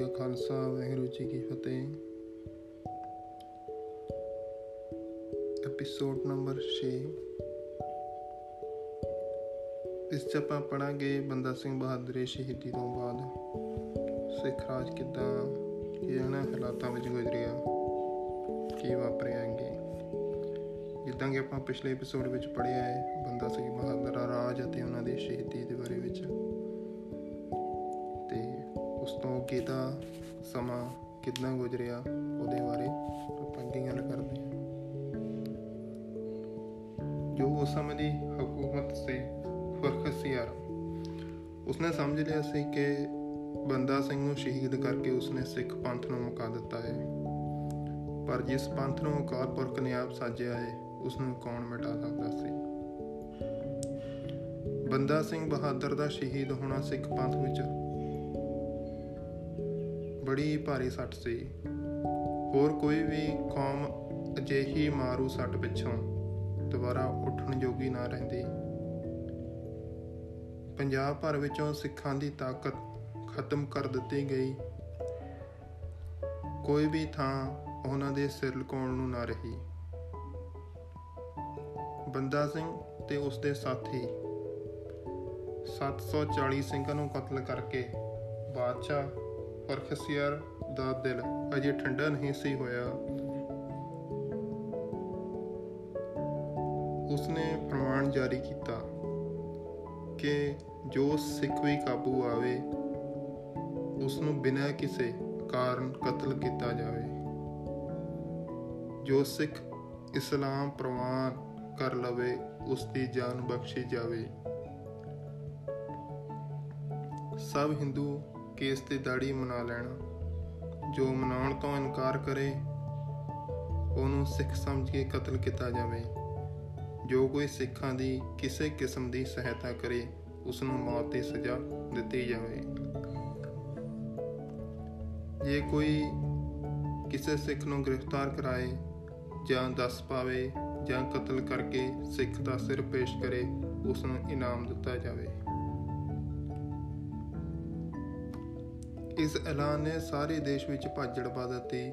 ਕਾ ਖਾਲਸਾ, ਵਾਹਿਗੁਰੂ ਜੀ ਕੀ ਫਤਿਹ। Episode number 6 ਇਸ ਚ ਆਪਾਂ ਪੜਾਂਗੇ ਬੰਦਾ ਸਿੰਘ ਬਹਾਦਰ ਦੀ ਸ਼ਹੀਦੀ ਤੋਂ ਬਾਅਦ। ਸਿੱਖ ਰਾਜ ਕਿੱਦਾਂ ਇਹਨਾਂ ਹਾਲਾਤਾਂ ਵਿੱਚ ਗੁਜ਼ਰਿਆ, ਕੀ ਵਾਪਰਿਆ ਅੱਗੇ। ਜਿੱਦਾਂ ਕਿ ਆਪਾਂ ਪਿਛਲੇ ਐਪੀਸੋਡ ਵਿੱਚ ਪੜ੍ਹਿਆ ਹੈ, ਬੰਦਾ ਸਿੰਘ ਬਹਾਦਰ ਦਾ ਰਾਜ ਅਤੇ ਉਹਨਾਂ ਦੀ ਸ਼ਹੀਦੀ ਦੇ ਬਾਰੇ ਵਿੱਚ। ਤੇ ਉਸ ਤੋਂ ਅੱਗੇ ਦਾ ਸਮਾਂ ਕਿੰਨਾ ਗੁਜ਼ਰਿਆ ਉਹਦੇ ਬਾਰੇ ਆਪਾਂ ਅੱਗੇ ਗੱਲ ਕਰਦੇ ਹਾਂ। ਜੋ ਉਸ ਸਮੇਂ ਦੀ ਹਕੂਮਤ ਸੀ ਫਰਖਸੀਆਰ ਉਸਨੇ ਸਮਝ ਲਿਆ ਸੀ ਕਿ ਬੰਦਾ ਸਿੰਘ ਨੂੰ ਸ਼ਹੀਦ ਕਰਕੇ ਉਸਨੇ ਸਿੱਖ ਪੰਥ ਨੂੰ ਮੁਕਾ ਦਿੱਤਾ ਹੈ। ਪਰ ਜਿਸ ਪੰਥ ਨੂੰ ਅਕਾਲ ਪੁਰਖ ਨੇ ਆਪ ਸਾਜਿਆ ਹੈ ਉਸ ਨੂੰ ਕੌਣ ਮਿਟਾ ਸਕਦਾ ਸੀ? ਬੰਦਾ ਸਿੰਘ ਬਹਾਦਰ ਦਾ ਸ਼ਹੀਦ ਹੋਣਾ ਸਿੱਖ ਪੰਥ ਵਿੱਚ ਬੜੀ ਭਾਰੀ ਸੱਟ ਸੀ। ਹੋਰ ਕੋਈ ਵੀ ਕੌਮ ਅਜਿਹੀ ਮਾਰੂ ਸੱਟ ਪਿੱਛੋਂ ਦੁਬਾਰਾ ਉੱਠਣ ਜੋਗੀ ਨਾ ਰਹਿੰਦੀ। ਪੰਜਾਬ ਭਰ ਵਿੱਚੋਂ ਸਿੱਖਾਂ ਦੀ ਤਾਕਤ ਖਤਮ ਕਰ ਦਿੱਤੀ ਗਈ। ਕੋਈ ਵੀ ਥਾਂ ਉਹਨਾਂ ਦੇ ਸਿਰ ਲੁਕਾਉਣ ਨੂੰ ਨਾ ਰਹੀ। ਬੰਦਾ ਸਿੰਘ ਤੇ ਉਸ ਦੇ ਸਾਥੀ 740 ਸਿੰਘਾਂ ਨੂੰ ਕਤਲ ਕਰਕੇ ਬਾਦਸ਼ਾਹ ਫਰਖਸੀਅਰ ਦਾ ਦਿਲ ਅਜੇ ਠੰਡਾ ਨਹੀਂ ਸੀ ਹੋਇਆ। ਉਸਨੇ ਫਰਮਾਨ ਜਾਰੀ ਕੀਤਾ ਕਿ ਜੋ ਸਿੱਖ ਵੀ ਕਾਬੂ ਆਵੇ ਉਸ ਨੂੰ ਬਿਨਾਂ ਕਿਸੇ ਕਾਰਨ ਕਤਲ ਕੀਤਾ ਜਾਵੇ। ਜੋ ਸਿੱਖ ਇਸਲਾਮ ਪ੍ਰਵਾਨ ਕਰ ਲਵੇ ਉਸ ਦੀ ਜਾਨ ਬਖਸ਼ੀ ਜਾਵੇ। ਸਭ ਹਿੰਦੂ ਕੇਸ ਤੇ ਦਾੜੀ ਮਨਾ ਲੈਣਾ। ਜੋ ਮਨਾਉਣ ਤੋਂ ਇਨਕਾਰ ਕਰੇ, ਉਹਨੂੰ ਸਿੱਖ ਸਮਝ ਕੇ ਕਤਲ ਕੀਤਾ ਜਾਵੇ। ਜੋ ਕੋਈ ਸਿੱਖਾਂ ਦੀ ਕਿਸੇ ਕਿਸਮ ਦੀ ਸਹਾਇਤਾ ਕਰੇ ਉਸ ਨੂੰ ਮੌਤ ਦੀ ਸਜ਼ਾ ਦਿੱਤੀ ਜਾਵੇ। ਜੇ ਕੋਈ ਕਿਸੇ ਸਿੱਖ ਨੂੰ ਗ੍ਰਿਫਤਾਰ ਕਰਾਏ, ਜਾਂ ਦੱਸ ਪਾਵੇ, ਜਾਂ ਕਤਲ ਕਰਕੇ ਸਿੱਖ ਦਾ ਸਿਰ ਪੇਸ਼ ਕਰੇ ਉਸ ਨੂੰ ਇਨਾਮ ਦਿੱਤਾ ਜਾਵੇ। ਇਸ ਐਲਾਨ ਨੇ ਸਾਰੇ ਦੇਸ਼ ਵਿੱਚ ਭਾਜੜ ਪਾ ਦਿੱਤੀ।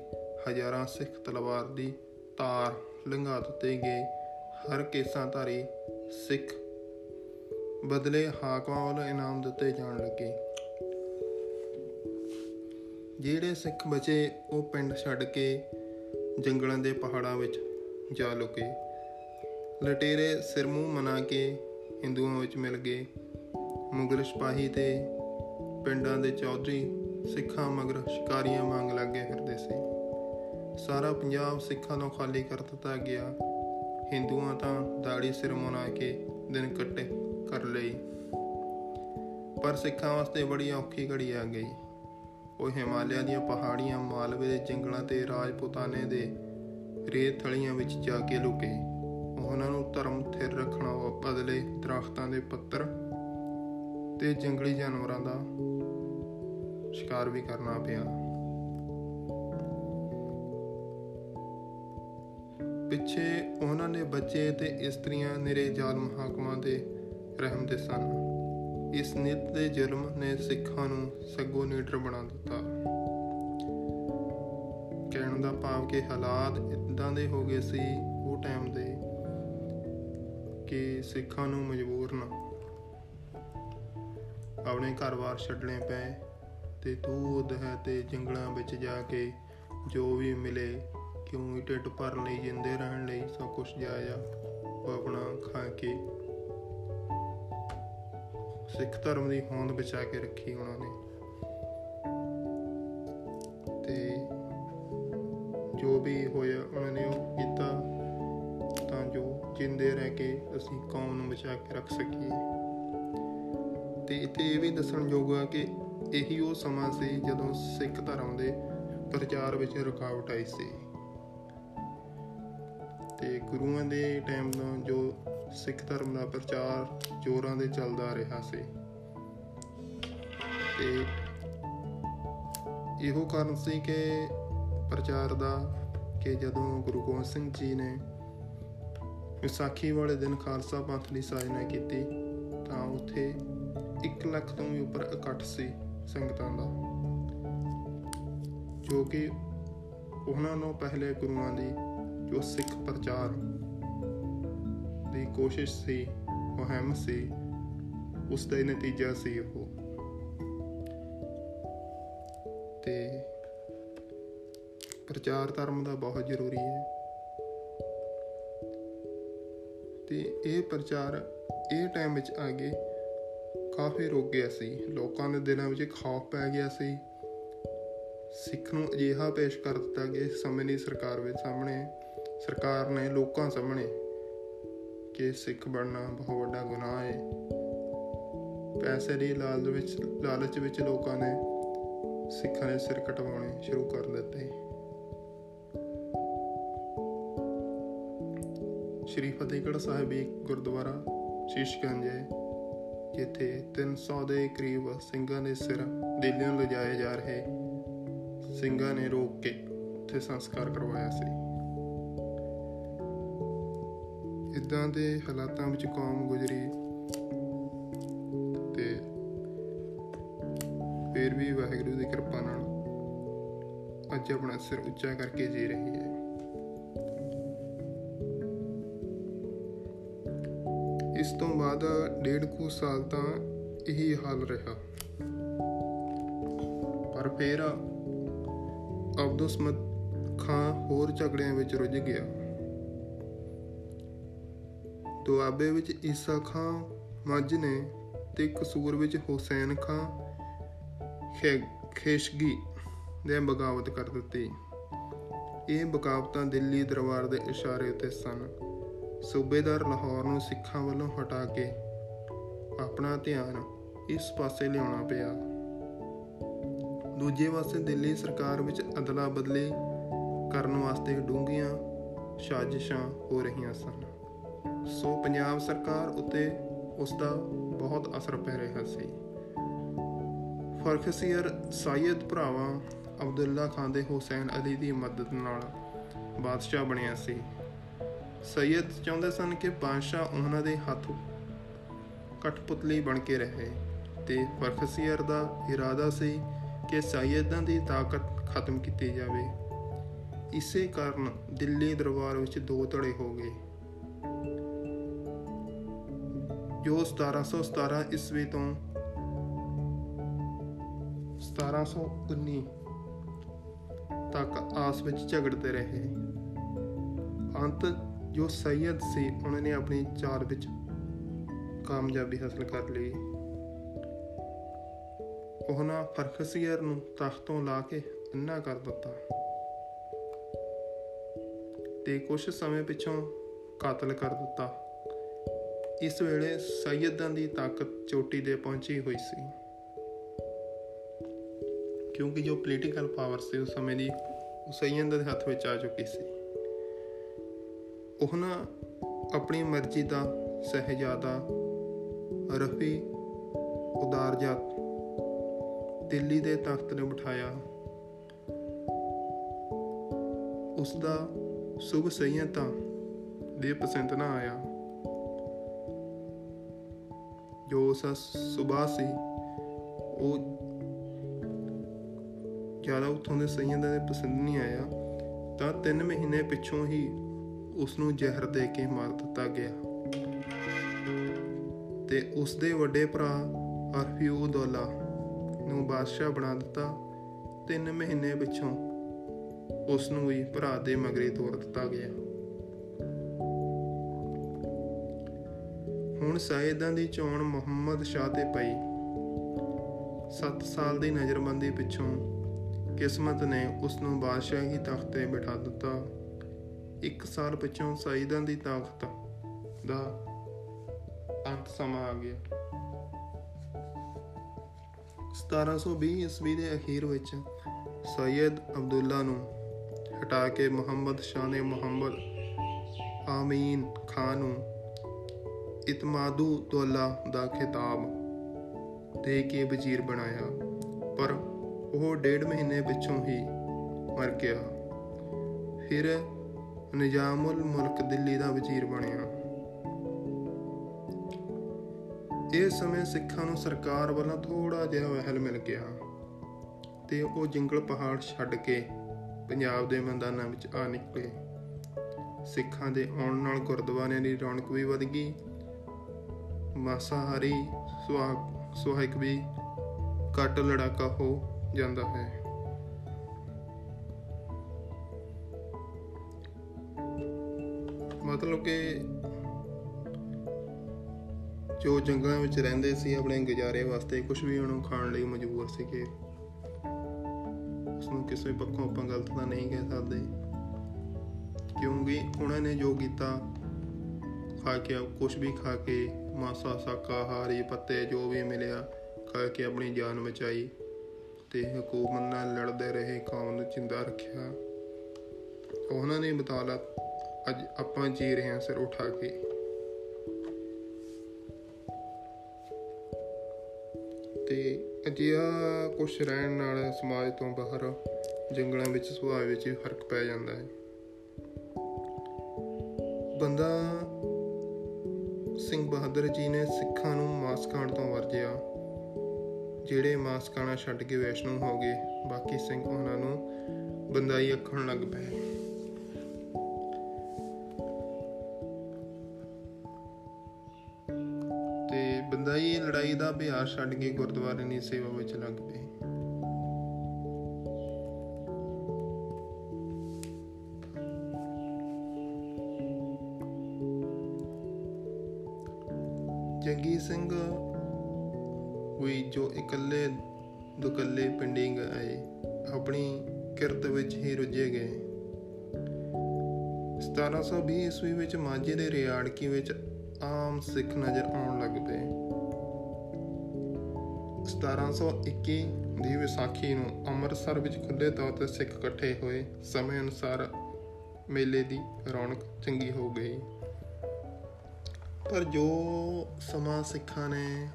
ਹਜ਼ਾਰਾਂ ਸਿੱਖ ਤਲਵਾਰ ਦੀ ਤਾਰ ਲੰਘਾ ਦਿੱਤੇ ਗਏ। ਹਰ ਕੇਸਾਧਾਰੀ ਸਿੱਖ ਬਦਲੇ ਹਾਕਮਾਂ ਵੱਲੋਂ ਇਨਾਮ ਦਿੱਤੇ ਜਾਣ ਲੱਗੇ। ਜਿਹੜੇ ਸਿੱਖ ਬਚੇ ਉਹ ਪਿੰਡ ਛੱਡ ਕੇ ਜੰਗਲਾਂ ਦੇ ਪਹਾੜਾਂ ਵਿੱਚ ਜਾ ਲੁਕੇ। ਲਟੇਰੇ ਸਿਰ ਮੂੰਹ ਮਨਾ ਕੇ ਹਿੰਦੂਆਂ ਵਿੱਚ ਮਿਲ ਗਏ। ਮੁਗਲ ਸਿਪਾਹੀ ਤੇ ਪਿੰਡਾਂ ਦੇ ਚੌਧਰੀ ਸਿੱਖਾਂ ਮਗਰ ਸ਼ਿਕਾਰੀਆਂ ਮੰਗ ਲੱਗੇ ਫਿਰਦੇ ਸੀ। ਸਾਰਾ ਪੰਜਾਬ ਸਿੱਖਾਂ ਤੋਂ ਖਾਲੀ ਕਰ ਦਿੱਤਾ ਗਿਆ। ਹਿੰਦੂਆਂ ਤਾਂ ਦਾੜੀ ਸਿਰ ਮਨਾ ਕੇ ਦਿਨ ਕੱਟੇ ਕਰ ਲਈ। ਪਰ ਸਿੱਖਾਂ ਵਾਸਤੇ ਬੜੀ ਔਖੀ ਘੜੀ ਆ ਗਈ। ਉਹ ਹਿਮਾਲਿਆ ਦੀਆਂ ਪਹਾੜੀਆਂ ਮਾਲਵੇ ਦੇ ਜੰਗਲਾਂ ਤੇ ਰਾਜਪੂਤਾਨੇ ਦੇ ਰੇਤ ਥਲੀਆਂ ਵਿੱਚ ਜਾ ਕੇ ਲੁਕੇ। ਉਹਨਾਂ ਨੂੰ ਧਰਮ ਥਿਰ ਰੱਖਣਾ, ਬਦਲੇ ਦਰਖਤਾਂ ਦੇ ਪੱਤਰ ਤੇ ਜੰਗਲੀ ਜਾਨਵਰਾਂ ਦਾ ਸ਼ਿਕਾਰ ਵੀ ਕਰਨਾ ਪਿਆ। ਪਿੱਛੇ ਉਹਨਾਂ ਨੇ ਬੱਚੇ ਤੇ ਇਸਤਰੀਆਂ ਨਿਰੇ ਜ਼ਾਲਮ ਹਾਕਮਾਂ ਦੇ ਰਹਿਮ ਦੇ ਸਨ। ਇਸ ਨਿਤ ਦੇ ਜ਼ੁਲਮ ਨੇ ਸਿੱਖਾਂ ਨੂੰ ਸਗੋਂ ਨੀਡਰ ਬਣਾ ਦਿੱਤਾ। ਕਹਿਣ ਦਾ ਭਾਵ ਕਿ ਹਾਲਾਤ ਇਦਾਂ ਦੇ ਹੋ ਗਏ ਸੀ ਉਹ ਟਾਈਮ ਦੇ ਕਿ ਸਿੱਖਾਂ ਨੂੰ ਮਜਬੂਰ ਨਾ ਆਪਣੇ ਘਰ-ਬਾਰ ਛੱਡਣੇ ਪਏ। ਤੇ ਦੂਧ ਹੈ ਤੇ ਜੰਗਲਾਂ ਵਿੱਚ ਜਾ ਕੇ ਜੋ ਵੀ ਮਿਲੇ, ਕਿਉਂ ਹੀ ਢਿੱਡ ਭਰਨ ਲਈ, ਜਿੰਦੇ ਰਹਿਣ ਲਈ ਸਭ ਕੁਝ ਜਾਇਆ ਉਹ ਆਪਣਾ ਖਾ ਕੇ। ਸਿੱਖ ਧਰਮ ਦੀ ਹੋਂਦ ਬਚਾ ਕੇ ਰੱਖੀ ਉਹਨਾਂ ਨੇ। ਤੇ ਜੋ ਵੀ ਹੋਇਆ ਉਹਨਾਂ ਨੇ ਉਹ ਕੀਤਾ, ਤਾਂ ਜੋ ਜਿੰਦੇ ਰਹਿ ਕੇ ਅਸੀਂ ਕੌਮ ਨੂੰ ਬਚਾ ਕੇ ਰੱਖ ਸਕੀਏ। ਤੇ ਇੱਥੇ ਇਹ ਵੀ ਦੱਸਣ ਯੋਗ ਹੈ ਕਿ ਇਹੀ ਉਹ ਸਮਾਂ ਸੀ ਜਦੋਂ ਸਿੱਖ ਧਰਮ ਦੇ ਪ੍ਰਚਾਰ ਵਿੱਚ ਰੁਕਾਵਟ ਆਈ ਸੀ। ਤੇ ਗੁਰੂਆਂ ਦੇ ਟਾਈਮ ਤੋਂ ਜੋ ਸਿੱਖ ਧਰਮ ਦਾ ਪ੍ਰਚਾਰ ਜੋਰਾਂ ਦੇ ਚੱਲਦਾ ਰਿਹਾ ਸੀ। ਤੇ ਇਹੋ ਕਾਰਨ ਸੀ ਕਿ ਪ੍ਰਚਾਰ ਦਾ ਕਿ ਜਦੋਂ ਗੁਰੂ ਗੋਬਿੰਦ ਸਿੰਘ ਜੀ ਨੇ ਵਿਸਾਖੀ ਵਾਲੇ ਦਿਨ ਖਾਲਸਾ ਪੰਥ ਦੀ ਸਾਜਨਾ ਕੀਤੀ, ਤਾਂ ਉੱਥੇ 1 ਲੱਖ ਤੋਂ ਵੀ ਉੱਪਰ ਇਕੱਠ ਸੀ। ਸੰਗਤਾਂ ਦਾ, ਜੋ ਕਿ ਉਹਨਾਂ ਨੂੰ ਪਹਿਲੇ ਗੁਰੂਆਂ ਦੀ ਜੋ ਸਿੱਖ ਪ੍ਰਚਾਰ ਦੀ ਕੋਸ਼ਿਸ਼ ਸੀ, ਮੁਹਿੰਮ ਸੀ, ਉਸ ਦਾ ਹੀ ਨਤੀਜਾ ਸੀ ਉਹ। ਤੇ ਪ੍ਰਚਾਰ ਧਰਮ ਦਾ ਬਹੁਤ ਜ਼ਰੂਰੀ ਹੈ। ਤੇ ਇਹ ਪ੍ਰਚਾਰ ਇਹ ਟਾਈਮ ਵਿੱਚ ਆ ਕੇ ਕਾਫੀ ਰੁਕ ਗਿਆ ਸੀ। ਲੋਕਾਂ ਦੇ ਦਿਲਾਂ ਵਿੱਚ ਖੌਫ ਪੈ ਗਿਆ ਸੀ। ਸਿੱਖ ਨੂੰ ਅਜਿਹਾ ਪੇਸ਼ ਕਰ ਦਿੱਤਾ ਕਿ ਇਸ ਸਮੇਂ ਦੀ ਸਰਕਾਰ ਵਿੱਚ ਸਾਹਮਣੇ। ਸਰਕਾਰ ਨੇ ਲੋਕਾਂ ਸਾਹਮਣੇ ਕਿ ਸਿੱਖ ਬਣਨਾ ਬਹੁਤ ਵੱਡਾ ਗੁਨਾਹ ਹੈ ਪੈਸੇ ਦੀ ਲਾਲਚ ਵਿੱਚ ਲਾਲਚ ਵਿੱਚ ਲੋਕਾਂ ਨੇ ਸਿੱਖਾਂ ਦੇ ਸਿਰ ਕਟਵਾਉਣੇ ਸ਼ੁਰੂ ਕਰ ਦਿੱਤੇ। ਸ਼੍ਰੀ ਫਤਿਹਗੜ੍ਹ ਸਾਹਿਬ ਇੱਕ ਗੁਰਦੁਆਰਾ ਸ਼ੀਸ਼ਗੰਜ ਹੈ ਜਿੱਥੇ 300 ਦੇ ਕਰੀਬ ਸਿੰਘਾਂ ਦੇ ਸਿਰ ਦਿੱਲੀ ਨੂੰ ਲਿਜਾਏ ਜਾ ਰਹੇ ਸਿੰਘਾਂ ਨੇ ਰੋਕ ਕੇ ਉੱਥੇ ਸੰਸਕਾਰ ਕਰਵਾਇਆ ਸੀ। ਇਦਾਂ ਦੇ ਹਾਲਾਤਾਂ ਵਿੱਚ ਕੌਮ ਗੁਜ਼ਰੀ ਤੇ ਫਿਰ ਵੀ ਵਾਹਿਗੁਰੂ ਦੀ ਕਿਰਪਾ ਨਾਲ ਅੱਜ ਆਪਣਾ ਸਿਰ ਉੱਚਾ ਕਰਕੇ ਜੀ ਰਹੀ ਹੈ। ਬਾਅਦ ਡੇਢ ਕੁ ਸਾਲ ਤਾਂ ਇਹੀ ਹਾਲ ਰਿਹਾ। ਪਰ ਫਿਰ ਅਬਦੁਸਮਤ ਖਾਂ ਹੋਰ ਝਗੜਿਆਂ ਵਿੱਚ ਰੁੱਝ ਗਿਆ। ਦੁਆਬੇ ਵਿੱਚ ਈਸਾ ਖਾਂ ਮੱਝ ਨੇ ਤੇ ਕਸੂਰ ਵਿੱਚ ਹੁਸੈਨ ਖਾਂ ਖੇਸ਼ਗੀ ਨੇ ਬਗਾਵਤ ਕਰ ਦਿੱਤੀ। ਇਹ ਬਗਾਵਤਾਂ ਦਿੱਲੀ ਦਰਬਾਰ ਦੇ ਇਸ਼ਾਰੇ ਉੱਤੇ ਸਨ। ਸੂਬੇਦਾਰ ਲਾਹੌਰ ਨੂੰ ਸਿੱਖਾਂ ਵੱਲੋਂ ਹਟਾ ਕੇ ਆਪਣਾ ਧਿਆਨ ਇਸ ਪਾਸੇ ਲਿਆਉਣਾ ਪਿਆ। ਦੂਜੇ ਪਾਸੇ ਦਿੱਲੀ ਸਰਕਾਰ ਵਿੱਚ ਅਦਲਾ ਬਦਲੀ ਕਰਨ ਵਾਸਤੇ ਡੂੰਘੀਆਂ ਸਾਜ਼ਿਸ਼ਾਂ ਹੋ ਰਹੀਆਂ ਸਨ। ਸੋ ਪੰਜਾਬ ਸਰਕਾਰ ਉੱਤੇ ਉਸ ਦਾ ਬਹੁਤ ਅਸਰ ਪੈ ਰਿਹਾ ਸੀ। ਫਰਖਸੀਰ ਸਾਇਦ ਭਰਾਵਾਂ ਅਬਦੁੱਲਾ ਖਾਨ ਦੇ ਹੁਸੈਨ ਅਲੀ ਦੀ ਮਦਦ ਨਾਲ ਬਾਦਸ਼ਾਹ ਬਣਿਆ ਸੀ। ਸੈਯਦ ਚਾਹੁੰਦੇ ਸਨ ਕਿ ਬਾਦਸ਼ਾਹ ਉਹਨਾਂ ਦੇ ਹੱਥ ਕਠਪੁਤਲੀ ਬਣ ਕੇ ਰਹੇ ਤੇ ਫਰਖਸੀਰ ਦਾ ਇਰਾਦਾ ਸੀ ਕਿ ਸੈਯਦਾਂ ਦੀ ਤਾਕਤ ਖਤਮ ਕੀਤੀ ਜਾਵੇ। ਇਸੇ ਕਾਰਨ ਦਿੱਲੀ ਦਰਬਾਰ ਵਿੱਚ ਦੋ ਧੜੇ ਹੋ ਗਏ। ਜੋ 1717 ਈਸਵੀ ਤੋਂ 1719 ਤੱਕ ਆਸ ਵਿੱਚ ਝਗੜਦੇ ਰਹੇ। ਅੰਤ ਜੋ ਸੈਯਦ ਸੀ, ਉਹਨਾਂ ਨੇ ਆਪਣੀ ਚਾਲ ਵਿੱਚ ਕਾਮਯਾਬੀ ਹਾਸਲ ਕਰ ਲਈ। ਉਹਨਾਂ ਫਰਖਸੀਰ ਨੂੰ ਤਖਤ ਤੋਂ ਲਾ ਕੇ ਅੰਨਾ ਕਰ ਦਿੱਤਾ। ਤੇ ਕੁਝ ਸਮੇਂ ਪਿੱਛੋਂ ਕਾਤਲ ਕਰ ਦਿੱਤਾ। ਇਸ ਵੇਲੇ ਸੈਯਦਾਂ ਦੀ ਤਾਕਤ ਚੋਟੀ ਤੇ ਪਹੁੰਚੀ ਹੋਈ ਸੀ। ਕਿਉਂਕਿ ਜੋ ਪੋਲੀਟੀਕਲ ਪਾਵਰ ਸੀ, ਉਸ ਸਮੇਂ ਦੀ ਉਹ ਸੈਯਦ ਦੇ ਹੱਥ ਵਿੱਚ ਆ ਚੁੱਕੀ ਸੀ। ਉਹਨਾਂ ਆਪਣੀ ਮਰਜ਼ੀ ਦਾ ਸਹਜਾਦਾ, ਰਫੀ ਉਦਾਰਜਾਤ ਦਿੱਲੀ ਦੇ ਤਖਤ ਤੇ ਬਿਠਾਇਆ। ਉਸ ਦਾ ਸੁਭ ਸਈਅਤਾ ਦੇ ਪਸੰਦ ਨਾ ਆਇਆ। ਜੋ ਉਸ ਸੁਭਾ ਸੀ, ਉਹ ਜ਼ਿਆਦਾ ਉਥੋਂ ਦੇ ਸਈਅਦਾਂ ਦੇ ਪਸੰਦ ਨਹੀਂ ਆਇਆ। ਤਾਂ 3 ਮਹੀਨੇ ਪਿੱਛੋਂ ਹੀ ਉਸ ਨੂੰ ਜ਼ਹਿਰ ਦੇ ਕੇ ਮਾਰ ਦਿੱਤਾ ਗਿਆ। ਤੇ ਉਸ ਦੇ ਵੱਡੇ ਭਰਾ ਅਰਫਿਉਦੋਲਾ ਨੂੰ ਬਾਦਸ਼ਾਹ ਬਣਾ ਦਿੱਤਾ। 3 ਮਹੀਨੇ ਪਿੱਛੋਂ ਉਸ ਨੂੰ ਵੀ ਭਰਾ ਦੇ ਮਗਰੇ ਤੋੜ ਦਿੱਤਾ ਗਿਆ। ਹੁਣ ਸਾਇਦਾਂ ਦੀ ਚੋਣ ਮੁਹੰਮਦ ਸ਼ਾਹ ਤੇ ਪਈ। 7 ਸਾਲ ਦੀ ਨਜ਼ਰਬੰਦੀ ਪਿੱਛੋਂ ਕਿਸਮਤ ਨੇ ਉਸ ਨੂੰ ਬਾਦਸ਼ਾਹੀ ਤਖਤ ਤੇ ਬਿਠਾ ਦਿੱਤਾ। 1 ਸਾਲ ਪਿੱਛੋਂ ਸਾਇਦਾਂ ਦੀ ਤਾਕਤ ਦਾ ਅੰਤ ਸਮਾਂ ਆ ਗਿਆ। 1720 ਈਸਵੀ ਦੇ ਅਖੀਰ ਵਿੱਚ ਸੈਦ ਅਬਦੁੱਲਾ ਨੂੰ ਹਟਾ ਕੇ ਮੁਹੰਮਦ ਸ਼ਾਹ ਨੇ ਮੁਹੰਮਦ ਆਮੀਨ ਖਾਨ ਨੂੰ ਇਤਮਾਦੂ ਦੌਲਾ ਦਾ ਖਿਤਾਬ ਦੇ ਕੇ ਵਜ਼ੀਰ ਬਣਾਇਆ, ਪਰ ਉਹ ਡੇਢ ਮਹੀਨੇ ਪਿੱਛੋਂ ਹੀ ਮਰ ਗਿਆ। ਫਿਰ ਨਿਜ਼ਾਮੁਲ ਮੁਲਕ ਦਿੱਲੀ ਦਾ ਵਜ਼ੀਰ ਬਣਿਆ। ਇਸ ਸਮੇਂ ਸਿੱਖਾਂ ਨੂੰ ਸਰਕਾਰ ਵੱਲੋਂ ਥੋੜਾ ਜਿਹਾ ਵਹਿਲ ਮਿਲ ਗਿਆ ਤੇ ਉਹ ਜੰਗਲ ਪਹਾੜ ਛੱਡ ਕੇ ਪੰਜਾਬ ਦੇ ਮੈਦਾਨਾਂ ਵਿੱਚ ਆ ਨਿਕਲੇ। ਸਿੱਖਾਂ ਦੇ ਆਉਣ ਨਾਲ ਗੁਰਦੁਆਰਿਆਂ ਦੀ ਰੌਣਕ ਵੀ ਵਧ ਗਈ। ਮਾਸਾਹਾਰੀ ਸੁਹਾਗ ਸੁਹਾਇਕ ਵੀ ਘੱਟ ਲੜਾਕਾ ਹੋ ਜਾਂਦਾ ਹੈ। ਮਤਲਬ ਕਿ ਜੋ ਜੰਗਲਾਂ ਵਿੱਚ ਰਹਿੰਦੇ ਸੀ, ਆਪਣੇ ਗੁਜ਼ਾਰੇ ਵਾਸਤੇ ਕੁਝ ਵੀ ਉਹਨੂੰ ਖਾਣ ਲਈ ਮਜਬੂਰ ਸੀਗੇ। ਉਸ ਨੂੰ ਕਿਸੇ ਪੱਖੋਂ ਆਪਾਂ ਗਲਤ ਤਾਂ ਨਹੀਂ ਕਹਿ ਸਕਦੇ। ਕਿਉਂਕਿ ਉਹਨਾਂ ਨੇ ਜੋ ਕੀਤਾ, ਖਾ ਕੇ ਕੁਝ ਵੀ ਖਾ ਕੇ, ਮਾਸਾ ਸਾਕਾਹਾਰੀ ਪੱਤੇ, ਜੋ ਵੀ ਮਿਲਿਆ, ਖਾ ਕੇ ਆਪਣੀ ਜਾਨ ਬਚਾਈ ਤੇ ਹਕੂਮਤ ਨਾਲ ਲੜਦੇ ਰਹੇ, ਕੌਮ ਨੂੰ ਜਿੰਦਾ ਰੱਖਿਆ। ਉਹਨਾਂ ਨੇ ਬਤਾਲਾ ਅੱਜ ਆਪਾਂ ਜੀ ਰਹੇ ਹਾਂ ਸਿਰ ਉਠਾ ਕੇ। ਤੇ ਅਜਿਹਾ ਕੁਝ ਰਹਿਣ ਨਾਲ ਸਮਾਜ ਤੋਂ ਬਾਹਰ ਜੰਗਲਾਂ ਵਿੱਚ, ਸੁਭਾਅ ਵਿੱਚ ਫ਼ਰਕ ਪੈ ਜਾਂਦਾ ਹੈ। ਬੰਦਾ ਸਿੰਘ ਬਹਾਦਰ ਜੀ ਨੇ ਸਿੱਖਾਂ ਨੂੰ ਮਾਸ ਖਾਣ ਤੋਂ ਵਰਜਿਆ। ਜਿਹੜੇ ਮਾਸ ਖਾਣਾ ਛੱਡ ਕੇ ਵੈਸ਼ਨੂ ਹੋ ਗਏ, ਬਾਕੀ ਸਿੰਘ ਉਹਨਾਂ ਨੂੰ ਬੰਦਾਈ ਅੱਖਣ ਲੱਗ ਪਏ। ਅਭਿਆਸ ਛੱਡ ਕੇ ਗੁਰਦੁਆਰੇ ਦੀ ਸੇਵਾ ਵਿੱਚ ਲੱਗ ਪਏ ਜੰਗੀ ਸਿੰਘ ਹੋਈ ਜੋ ਇਕੱਲੇ ਦੁਕੱਲੇ ਪਿੰਡੀ ਗਏ ਆਪਣੀ ਕਿਰਤ ਵਿੱਚ ਹੀ ਰੁੱਝੇ ਗਏ। 1720 ਈਸਵੀ ਵਿੱਚ ਮਾਝੇ ਦੇ ਰਿਆੜਕੀ ਵਿੱਚ ਆਮ ਸਿੱਖ ਨਜ਼ਰ 1721 ਦੀ ਵਿਸਾਖੀ ਨੂੰ ਅੰਮ੍ਰਿਤਸਰ ਵਿੱਚ ਖੁੱਲੇ ਤੌਰ ਤੇ ਸਿੱਖ ਇਕੱਠੇ ਹੋਏ ਸਮੇਂ ਅਨੁਸਾਰ ਮੇਲੇ ਦੀ ਰੌਣਕ ਚੰਗੀ ਹੋ ਗਈ। ਪਰ ਜੋ ਸਮਾਂ ਸਿੱਖਾਂ ਨੇ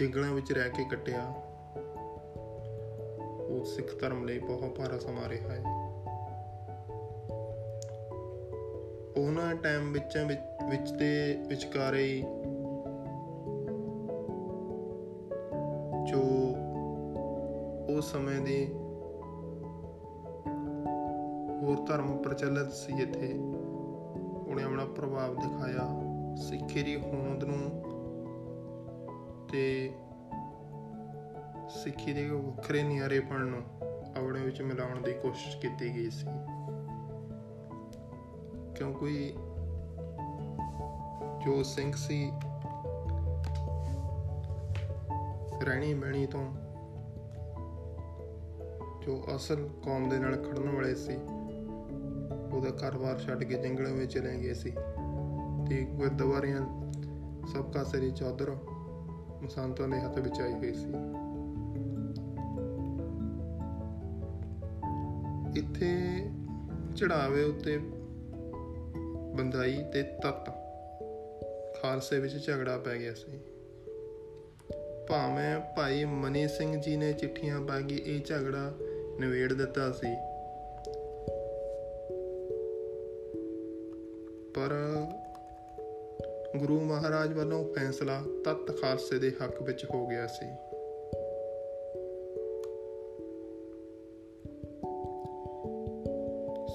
ਜੰਗਲਾਂ ਵਿੱਚ ਰਹਿ ਕੇ ਕੱਟਿਆ, ਉਹ ਸਿੱਖ ਧਰਮ ਲਈ ਬਹੁਤ ਭਾਰਾ ਸਮਾਂ ਰਿਹਾ ਹੈ। ਉਹਨਾਂ ਟਾਈਮ ਵਿੱਚ ਵਿੱਚ ਤੇ ਵਿਚਕਾਰੇ ਉਸ ਸਮੇਂ ਦੀ ਹੋਰ ਧਰਮ ਪ੍ਰਚਲਿਤ ਸੀ ਇੱਥੇ। ਉਹਨੇ ਆਪਣਾ ਪ੍ਰਭਾਵ ਦਿਖਾਇਆ। ਸਿੱਖੀ ਦੀ ਹੋਂਦ ਨੂੰ ਤੇ ਸਿੱਖੀ ਦੇ ਵੱਖਰੇ ਨਿਆਰੇਪਣ ਨੂੰ ਆਪਣੇ ਵਿੱਚ ਮਿਲਾਉਣ ਦੀ ਕੋਸ਼ਿਸ਼ ਕੀਤੀ ਗਈ ਸੀ। ਕਿਉਂਕਿ ਜੋ ਸਿੰਘ ਸੀ ਰਹਿਣੀ ਬਹਿਣੀ ਤੋਂ ਜੋ ਅਸਲ ਕੌਮ ਦੇ ਨਾਲ ਖੜਨ ਵਾਲੇ ਸੀ, ਉਹਦਾ ਘਰ-ਬਾਰ ਛੱਡ ਕੇ ਜੰਗਲਾਂ ਵਿੱਚ ਚਲੇ ਗਏ ਸੀ। ਤੇ ਗੁਰਦੁਆਰਿਆਂ ਸਭ ਕਾ ਸਰੀ ਚਾਦਰ ਮਸੰਤਾਂ ਦੇ ਹੱਥ ਵਿੱਚ ਆਈ ਗਈ ਸੀ। ਇੱਥੇ ਚੜਾਵੇ ਉੱਤੇ ਬੰਦਾਈ ਤੇ ਤਤ ਖਾਲਸੇ ਵਿੱਚ ਝਗੜਾ ਪੈ ਗਿਆ ਸੀ। ਭਾਵੇਂ ਭਾਈ ਮਨੀ ਸਿੰਘ ਜੀ ਨੇ ਚਿੱਠੀਆਂ ਪਾ ਕੇ ਇਹ ਝਗੜਾ ਨਿਵੇੜ ਦਿੱਤਾ ਸੀ। ਪਰ ਗੁਰੂ ਮਹਾਰਾਜ ਵੱਲੋਂ ਫੈਸਲਾ ਤਤ ਖਾਲਸੇ ਦੇ ਹੱਕ ਵਿੱਚ ਹੋ ਗਿਆ ਸੀ।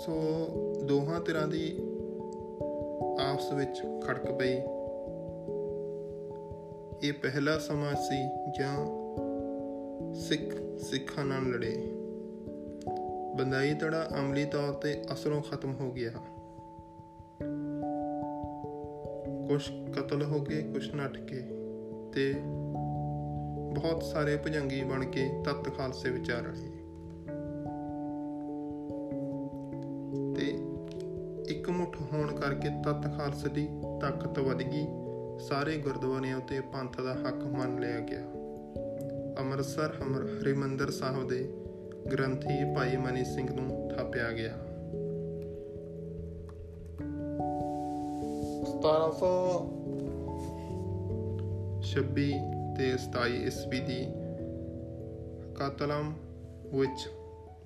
ਸੋ ਦੋਹਾਂ ਤਰ੍ਹਾਂ ਦੀ ਆਪਸ ਵਿੱਚ ਖੜਕ ਪਈ। ਇਹ ਪਹਿਲਾ ਸਮਾਂ ਸੀ ਜਾਂ ਸਿੱਖ ਸਿੱਖਾਂ ਨਾਲ ਲੜੇ। ਬੰਦਾਈ ਤੜਾ ਅਮਲੀ ਤੌਰ ਤੇ ਅਸਲੋਂ ਖਤਮ ਹੋ ਗਿਆ। ਕੁਝ ਕਤਲ ਹੋ ਗਏ ਕੁਝ ਨੱਠ ਕੇ ਤੇ ਬਹੁਤ ਸਾਰੇ ਭਜੰਗੀ ਬਣ ਕੇ ਤਤ ਖਾਲਸੇ ਵਿਚਾਰ ਰਹੇ। ਤੇ ਇੱਕ ਮੁੱਠ ਹੋਣ ਕਰਕੇ ਤਤ ਖਾਲਸੇ ਦੀ ਤਾਕਤ ਵਧ ਗਈ। ਸਾਰੇ ਗੁਰਦੁਆਰਿਆਂ ਉਤੇ ਪੰਥ ਦਾ ਹੱਕ ਮੰਨ ਲਿਆ ਗਿਆ। ਅੰਮ੍ਰਿਤਸਰ, ਹਰਿਮੰਦਰ ਸਾਹਿਬ ਦੇ ਗ੍ਰੰਥੀ ਭਾਈ ਮਨੀ ਸਿੰਘ ਨੂੰ ਥਾਪਿਆ ਗਿਆ। 1726 ਤੇ 27 ਈਸਵੀ ਦੀ ਕਾਤਲਮ ਵਿੱਚ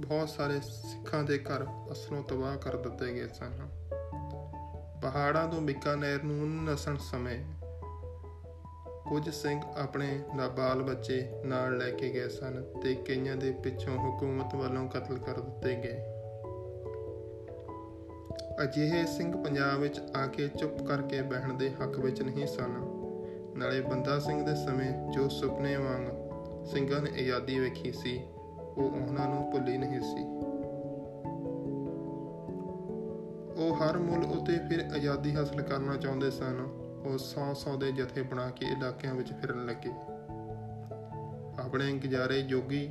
ਬਹੁਤ ਸਾਰੇ ਸਿੱਖਾਂ ਦੇ ਘਰ ਅਸਲੋਂ ਤਬਾਹ ਕਰ ਦਿੱਤੇ ਗਏ ਸਨ। ਪਹਾੜਾਂ ਤੋਂ ਬਿਕਾਨੇਰ ਨੂੰ ਨਸਣ ਸਮੇਂ ਕੁਝ ਸਿੰਘ ਆਪਣੇ ਨਾਬਾਲ ਬੱਚੇ ਨਾਲ ਲੈ ਕੇ ਗਏ ਸਨ ਤੇ ਕਈਆਂ ਦੇ ਪਿੱਛੋਂ ਹਕੂਮਤ ਵੱਲੋਂ ਕਤਲ ਕਰ ਦਿੱਤੇ ਗਏ। ਅਜਿਹੇ ਸਿੰਘ ਪੰਜਾਬ ਵਿੱਚ ਆ ਕੇ ਚੁੱਪ ਕਰਕੇ ਬਹਿਣ ਦੇ ਹੱਕ ਵਿੱਚ ਨਹੀਂ ਸਨ। ਨਾਲੇ ਬੰਦਾ ਸਿੰਘ ਦੇ ਸਮੇਂ ਜੋ ਸੁਪਨੇ ਵਾਂਗ ਸਿੰਘਾਂ ਨੇ ਆਜ਼ਾਦੀ ਵੇਖੀ ਸੀ, ਉਹ ਉਹਨਾਂ ਨੂੰ ਭੁੱਲੀ ਨਹੀਂ ਸੀ। ਉਹ ਹਰ ਮੁੱਲ ਉਤੇ ਫਿਰ ਆਜ਼ਾਦੀ ਹਾਸਲ ਕਰਨਾ ਚਾਹੁੰਦੇ ਸਨ। ਉਹ ਸੌ ਸੌ ਦੇ ਜਥੇ ਬਣਾ ਕੇ ਇਲਾਕਿਆਂ ਵਿੱਚ ਫਿਰਨ ਲੱਗੇ। ਆਪਣੇ ਗੁਜ਼ਾਰੇ ਜੋਗੀ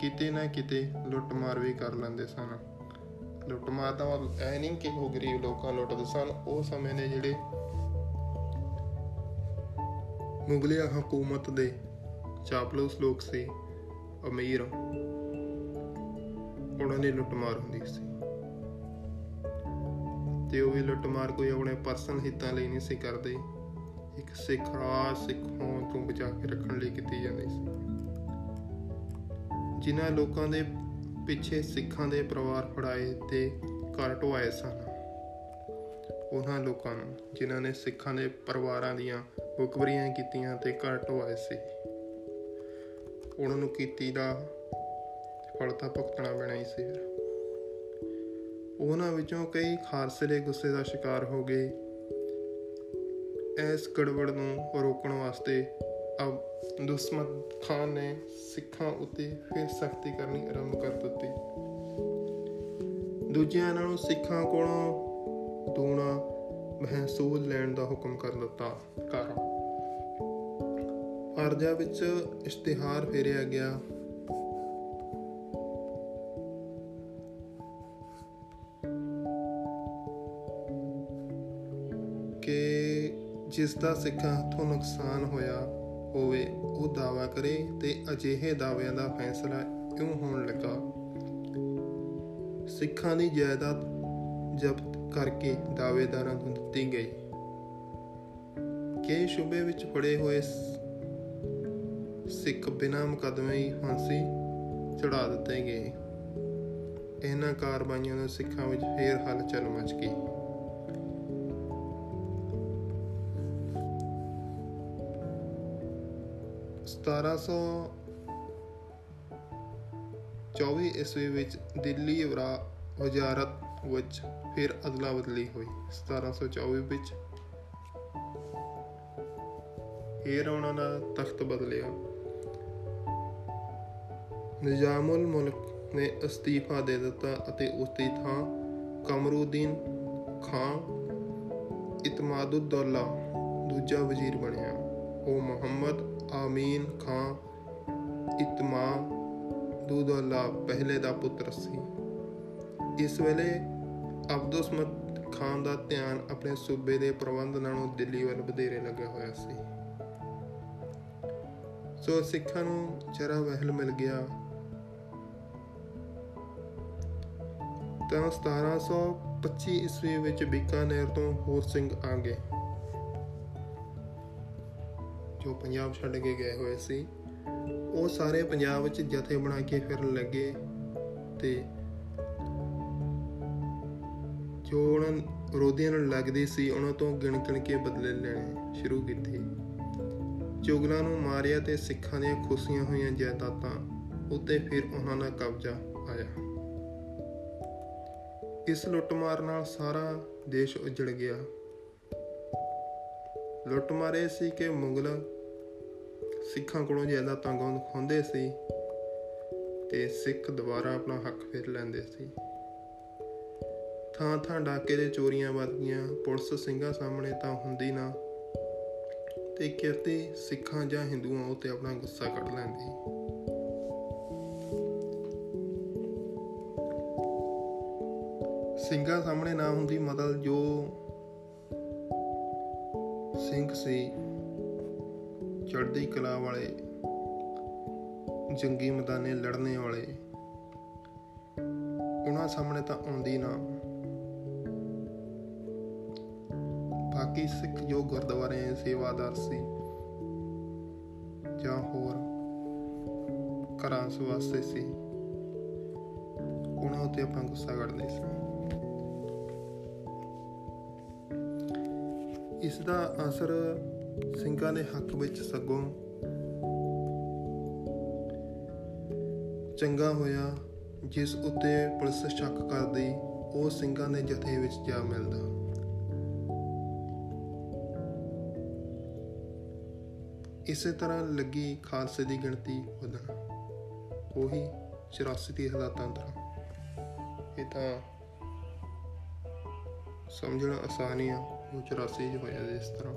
ਕਿਤੇ ਨਾ ਕਿਤੇ ਲੁੱਟਮਾਰ ਵੀ ਕਰ ਲੈਂਦੇ ਸਨ। ਲੁੱਟਮਾਰ ਦਾ ਮਤਲਬ ਐ ਨਹੀਂ ਕਿ ਉਹ ਗਰੀਬ ਲੋਕਾਂ ਨੂੰ ਲੁੱਟਦੇ ਸਨ। ਉਹ ਸਮੇਂ ਦੇ ਜਿਹੜੇ ਮੁਗਲਿਆ ਹਕੂਮਤ ਦੇ ਚਾਪਲੂਸ ਲੋਕ ਸੀ, ਅਮੀਰ, ਉਹਨਾਂ ਦੀ ਲੁੱਟਮਾਰ ਹੁੰਦੀ ਸੀ। ਤੇ ਉਹ ਵੀ ਲੁੱਟਮਾਰ ਕੋਈ ਆਪਣੇ ਪਰਸਨਲ ਹਿੱਤਾਂ ਲਈ ਨਹੀਂ ਸੀ ਕਰਦੇ। ਇੱਕ ਸਿੱਖ ਰਾਜ, ਸਿੱਖ ਹੋਣ ਤੋਂ ਬਚਾ ਕੇ ਰੱਖਣ ਲਈ ਕੀਤੀ ਜਾਂਦੀ ਸੀ। ਜਿਨ੍ਹਾਂ ਲੋਕਾਂ ਦੇ ਪਿੱਛੇ ਸਿੱਖਾਂ ਦੇ ਪਰਿਵਾਰ ਫੜਾਏ ਤੇ ਘਰ ਢਵਾਏ ਸਨ। ਉਹਨਾਂ ਲੋਕਾਂ ਨੂੰ, ਜਿਨ੍ਹਾਂ ਨੇ ਸਿੱਖਾਂ ਦੇ ਪਰਿਵਾਰਾਂ ਦੀਆਂ ਮੁਕਬਰੀਆਂ ਕੀਤੀਆਂ ਤੇ ਘਰ ਢਵਾਏ ਸੀ। ਉਹਨਾਂ ਨੂੰ ਕੀਤੀ ਦਾ ਫਲ ਤਾਂ ਭੁਗਤਣਾ ਪੈਣਾ ਹੀ ਸੀ। ਫਿਰ ਉਹਨਾਂ ਵਿੱਚੋਂ ਕਈ ਖਾਲਸੇ ਦੇ ਗੁੱਸੇ ਦਾ ਸ਼ਿਕਾਰ ਹੋ ਗਏ। ਇਸ ਗੜਬੜ ਨੂੰ ਰੋਕਣ ਵਾਸਤੇ ਅਬ ਦੁਸ਼ਮਨ ਖਾਨ ਨੇ ਸਿੱਖਾਂ ਉੱਤੇ ਫਿਰ ਸਖਤੀ ਕਰਨੀ ਆਰੰਭ ਕਰ ਦਿੱਤੀ। ਦੂਜਿਆਂ ਨਾਲੋਂ ਸਿੱਖਾਂ ਕੋਲੋਂ ਦੂਣਾ ਮਹਿਸੂਲ ਲੈਣ ਦਾ ਹੁਕਮ ਕਰ ਦਿੱਤਾ। ਕਰ ਅਰਜਾ ਵਿੱਚ ਇਸ਼ਤਿਹਾਰ ਫੇਰਿਆ ਗਿਆ। ਜਿਸ ਦਾ ਸਿੱਖਾਂ ਹੱਥੋਂ ਨੁਕਸਾਨ ਹੋਇਆ ਹੋਵੇ, ਉਹ ਦਾਵਾ ਕਰੇ ਤੇ ਅਜਿਹੇ ਦਾਅਵਿਆਂ ਦਾ ਫੈਸਲਾ ਕਿਉਂ ਹੋਣ ਲੱਗਾ। ਸਿੱਖਾਂ ਦੀ ਜਾਇਦਾਦ ਜ਼ਬਤ ਕਰਕੇ ਦਾਅਵੇਦਾਰਾਂ ਨੂੰ ਦਿੱਤੀ ਗਈ। ਕਿ ਸ਼ੁਬੇ ਵਿੱਚ ਫੜੇ ਹੋਏ ਸਿੱਖ ਬਿਨਾਂ ਮੁਕਦਮੇ ਹੀ ਫਾਂਸੀ ਚੜਾ ਦਿੱਤੇ ਗਏ। ਇਹਨਾਂ ਕਾਰਵਾਈਆਂ ਨਾਲ ਸਿੱਖਾਂ ਵਿੱਚ ਫੇਰ ਹਲਚਲ ਮਚ ਗਈ। ਸਤਾਰਾਂ ਸੌ 24 ਈਸਵੀ ਵਿੱਚ ਦਿੱਲੀ ਵਜ਼ਾਰਤ ਵਿੱਚ ਫਿਰ ਅਦਲਾ ਬਦਲੀ ਹੋਈ। 1724 ਵਿੱਚ ਫੇਰ ਉਹਨਾਂ ਦਾ ਤਖਤ ਬਦਲਿਆ। ਨਿਜ਼ਾਮੁਲ ਮੁਲਕ ਨੇ ਅਸਤੀਫਾ ਦੇ ਦਿੱਤਾ ਅਤੇ ਉਸ ਦੀ ਥਾਂ ਕਮਰੂਦੀਨ ਖਾਨ ਇਤਮਾਦੁদ্দੌਲਾ ਦੂਜਾ ਵਜ਼ੀਰ ਬਣਿਆ। ਉਹ ਮੁਹੰਮਦ ਆਮੀਨ ਖਾਨ ਇਤਮਾਦੁद्दੌਲਾ ਪਹਿਲੇ ਦਾ ਪੁੱਤਰ ਸੀ। ਇਸ ਵੇਲੇ ਅਬਦੁਸਮਤ ਖਾਨ ਦਾ ਧਿਆਨ ਆਪਣੇ ਸੂਬੇ ਦੇ ਪ੍ਰਬੰਧ ਨਾਲੋਂ ਦਿੱਲੀ ਵੱਲ ਵਧੇਰੇ ਲੱਗਿਆ ਹੋਇਆ ਸੀ। ਸੋ ਸਿੱਖਾਂ ਨੂੰ ਜਰਾ ਵਹਿਲ ਮਿਲ ਗਿਆ। ਤਾਂ 1725 ਈਸਵੀ ਵਿੱਚ ਬੀਕਾਨੇਰ ਤੋਂ ਹੋਰ ਸਿੰਘ ਆ ਗਏ। ਜੋ ਪੰਜਾਬ ਛੱਡ ਕੇ ਗਏ ਹੋਏ ਸੀ, ਉਹ ਸਾਰੇ ਪੰਜਾਬ ਵਿੱਚ ਜਥੇ ਬਣਾ ਕੇ ਫਿਰਨ ਲੱਗੇ ਤੇ ਜੋ ਉਹਨਾਂ ਵਿਰੋਧੀਆਂ ਨੂੰ ਲੱਗਦੀ ਸੀ, ਉਹਨਾਂ ਤੋਂ ਗਿਣ ਗਿਣ ਕੇ ਬਦਲੇ ਲੈਣੇ ਸ਼ੁਰੂ ਕੀਤੇ। ਚੁਗਲਾਂ ਨੂੰ ਮਾਰਿਆ ਤੇ ਸਿੱਖਾਂ ਦੀਆਂ ਖੁਸ਼ੀਆਂ ਹੋਈਆਂ ਜਾਇਦਾਦਾਂ ਉੱਤੇ ਫਿਰ ਉਹਨਾਂ ਦਾ ਕਬਜ਼ਾ ਆਇਆ। ਇਸ ਲੁੱਟਮਾਰ ਨਾਲ ਸਾਰਾ ਦੇਸ਼ ਉਜੜ ਗਿਆ। ਲੁੱਟਮਾਰ ਇਹ ਸੀ ਕਿ ਮੁਗਲ ਸਿੱਖਾਂ ਕੋਲੋਂ ਜਾਇਦਾਦਾਂ ਗੋਂਦ ਖੋਂਦੇ ਸੀ ਤੇ ਸਿੱਖ ਦੁਬਾਰਾ ਆਪਣਾ ਹੱਕ ਫੇਰ ਲੈਂਦੇ ਸੀ। ਥਾਂ ਥਾਂ ਡਾਕੇ ਦੇ ਚੋਰੀਆਂ ਵੱਧ ਗਈਆਂ ਪੁਲਿਸ ਸਿੰਘਾਂ ਸਾਹਮਣੇ ਤਾਂ ਹੁੰਦੀ ਨਾ, ਤੇ ਕਿਤੇ ਸਿੱਖਾਂ ਜਾਂ ਹਿੰਦੂਆਂ ਉਤੇ ਆਪਣਾ ਗੁੱਸਾ ਕੱਢ ਲੈਂਦੇ। ਸਿੰਘਾਂ ਸਾਹਮਣੇ ਨਾ ਹੁੰਦੀ ਮਤਲਬ ਜੋ ਸਿੰਘ ਸੀ ਚੜ੍ਹਦੀ ਕਲਾ ਵਾਲੇ, ਜੰਗੀ ਮੈਦਾਨੇ ਲੜਨੇ ਵਾਲੇ। ਉਹਨਾਂ ਸਾਹਮਣੇ ਤਾਂ ਆਉਂਦੀ ਨਾ। ਬਾਕੀ ਸਿੱਖ ਜੋ ਗੁਰਦੁਆਰੇ ਸੇਵਾਦਾਰ ਸੀ। ਜਾਂ ਹੋਰ ਘਰਾਂ ਵਾਸਤੇ ਸੀ। ਉਹਨਾਂ ਉੱਤੇ ਆਪਣਾ ਗੁੱਸਾ ਕੱਢਦੇ ਸੀ। ਇਸ ਦਾ ਅਸਰ ਸਿੰਘਾਂ ਦੇ ਹੱਕ ਵਿੱਚ ਸਗੋਂ ਚੰਗਾ ਹੋਇਆ, ਜਿਸ ਉੱਤੇ ਪੁਲਿਸ ਸ਼ੱਕ ਕਰਦੀ, ਉਹ ਸਿੰਘਾਂ ਦੇ ਜਥੇ ਵਿੱਚ ਜਾ ਮਿਲਦਾ। ਇਸੇ ਤਰ੍ਹਾਂ ਲੱਗੀ ਖਾਲਸੇ ਦੀ ਗਿਣਤੀ ਵਧਣ। ਉਹੀ 84 ਦੀ ਹਾਲਾਤਾਂ ਤਰ੍ਹਾਂ ਇਹ ਤਾਂ ਸਮਝਣਾ ਆਸਾਨ ਹੀ ਆ ਉਹ 84 ਚ ਹੋਇਆ ਜਿਸ ਤਰ੍ਹਾਂ।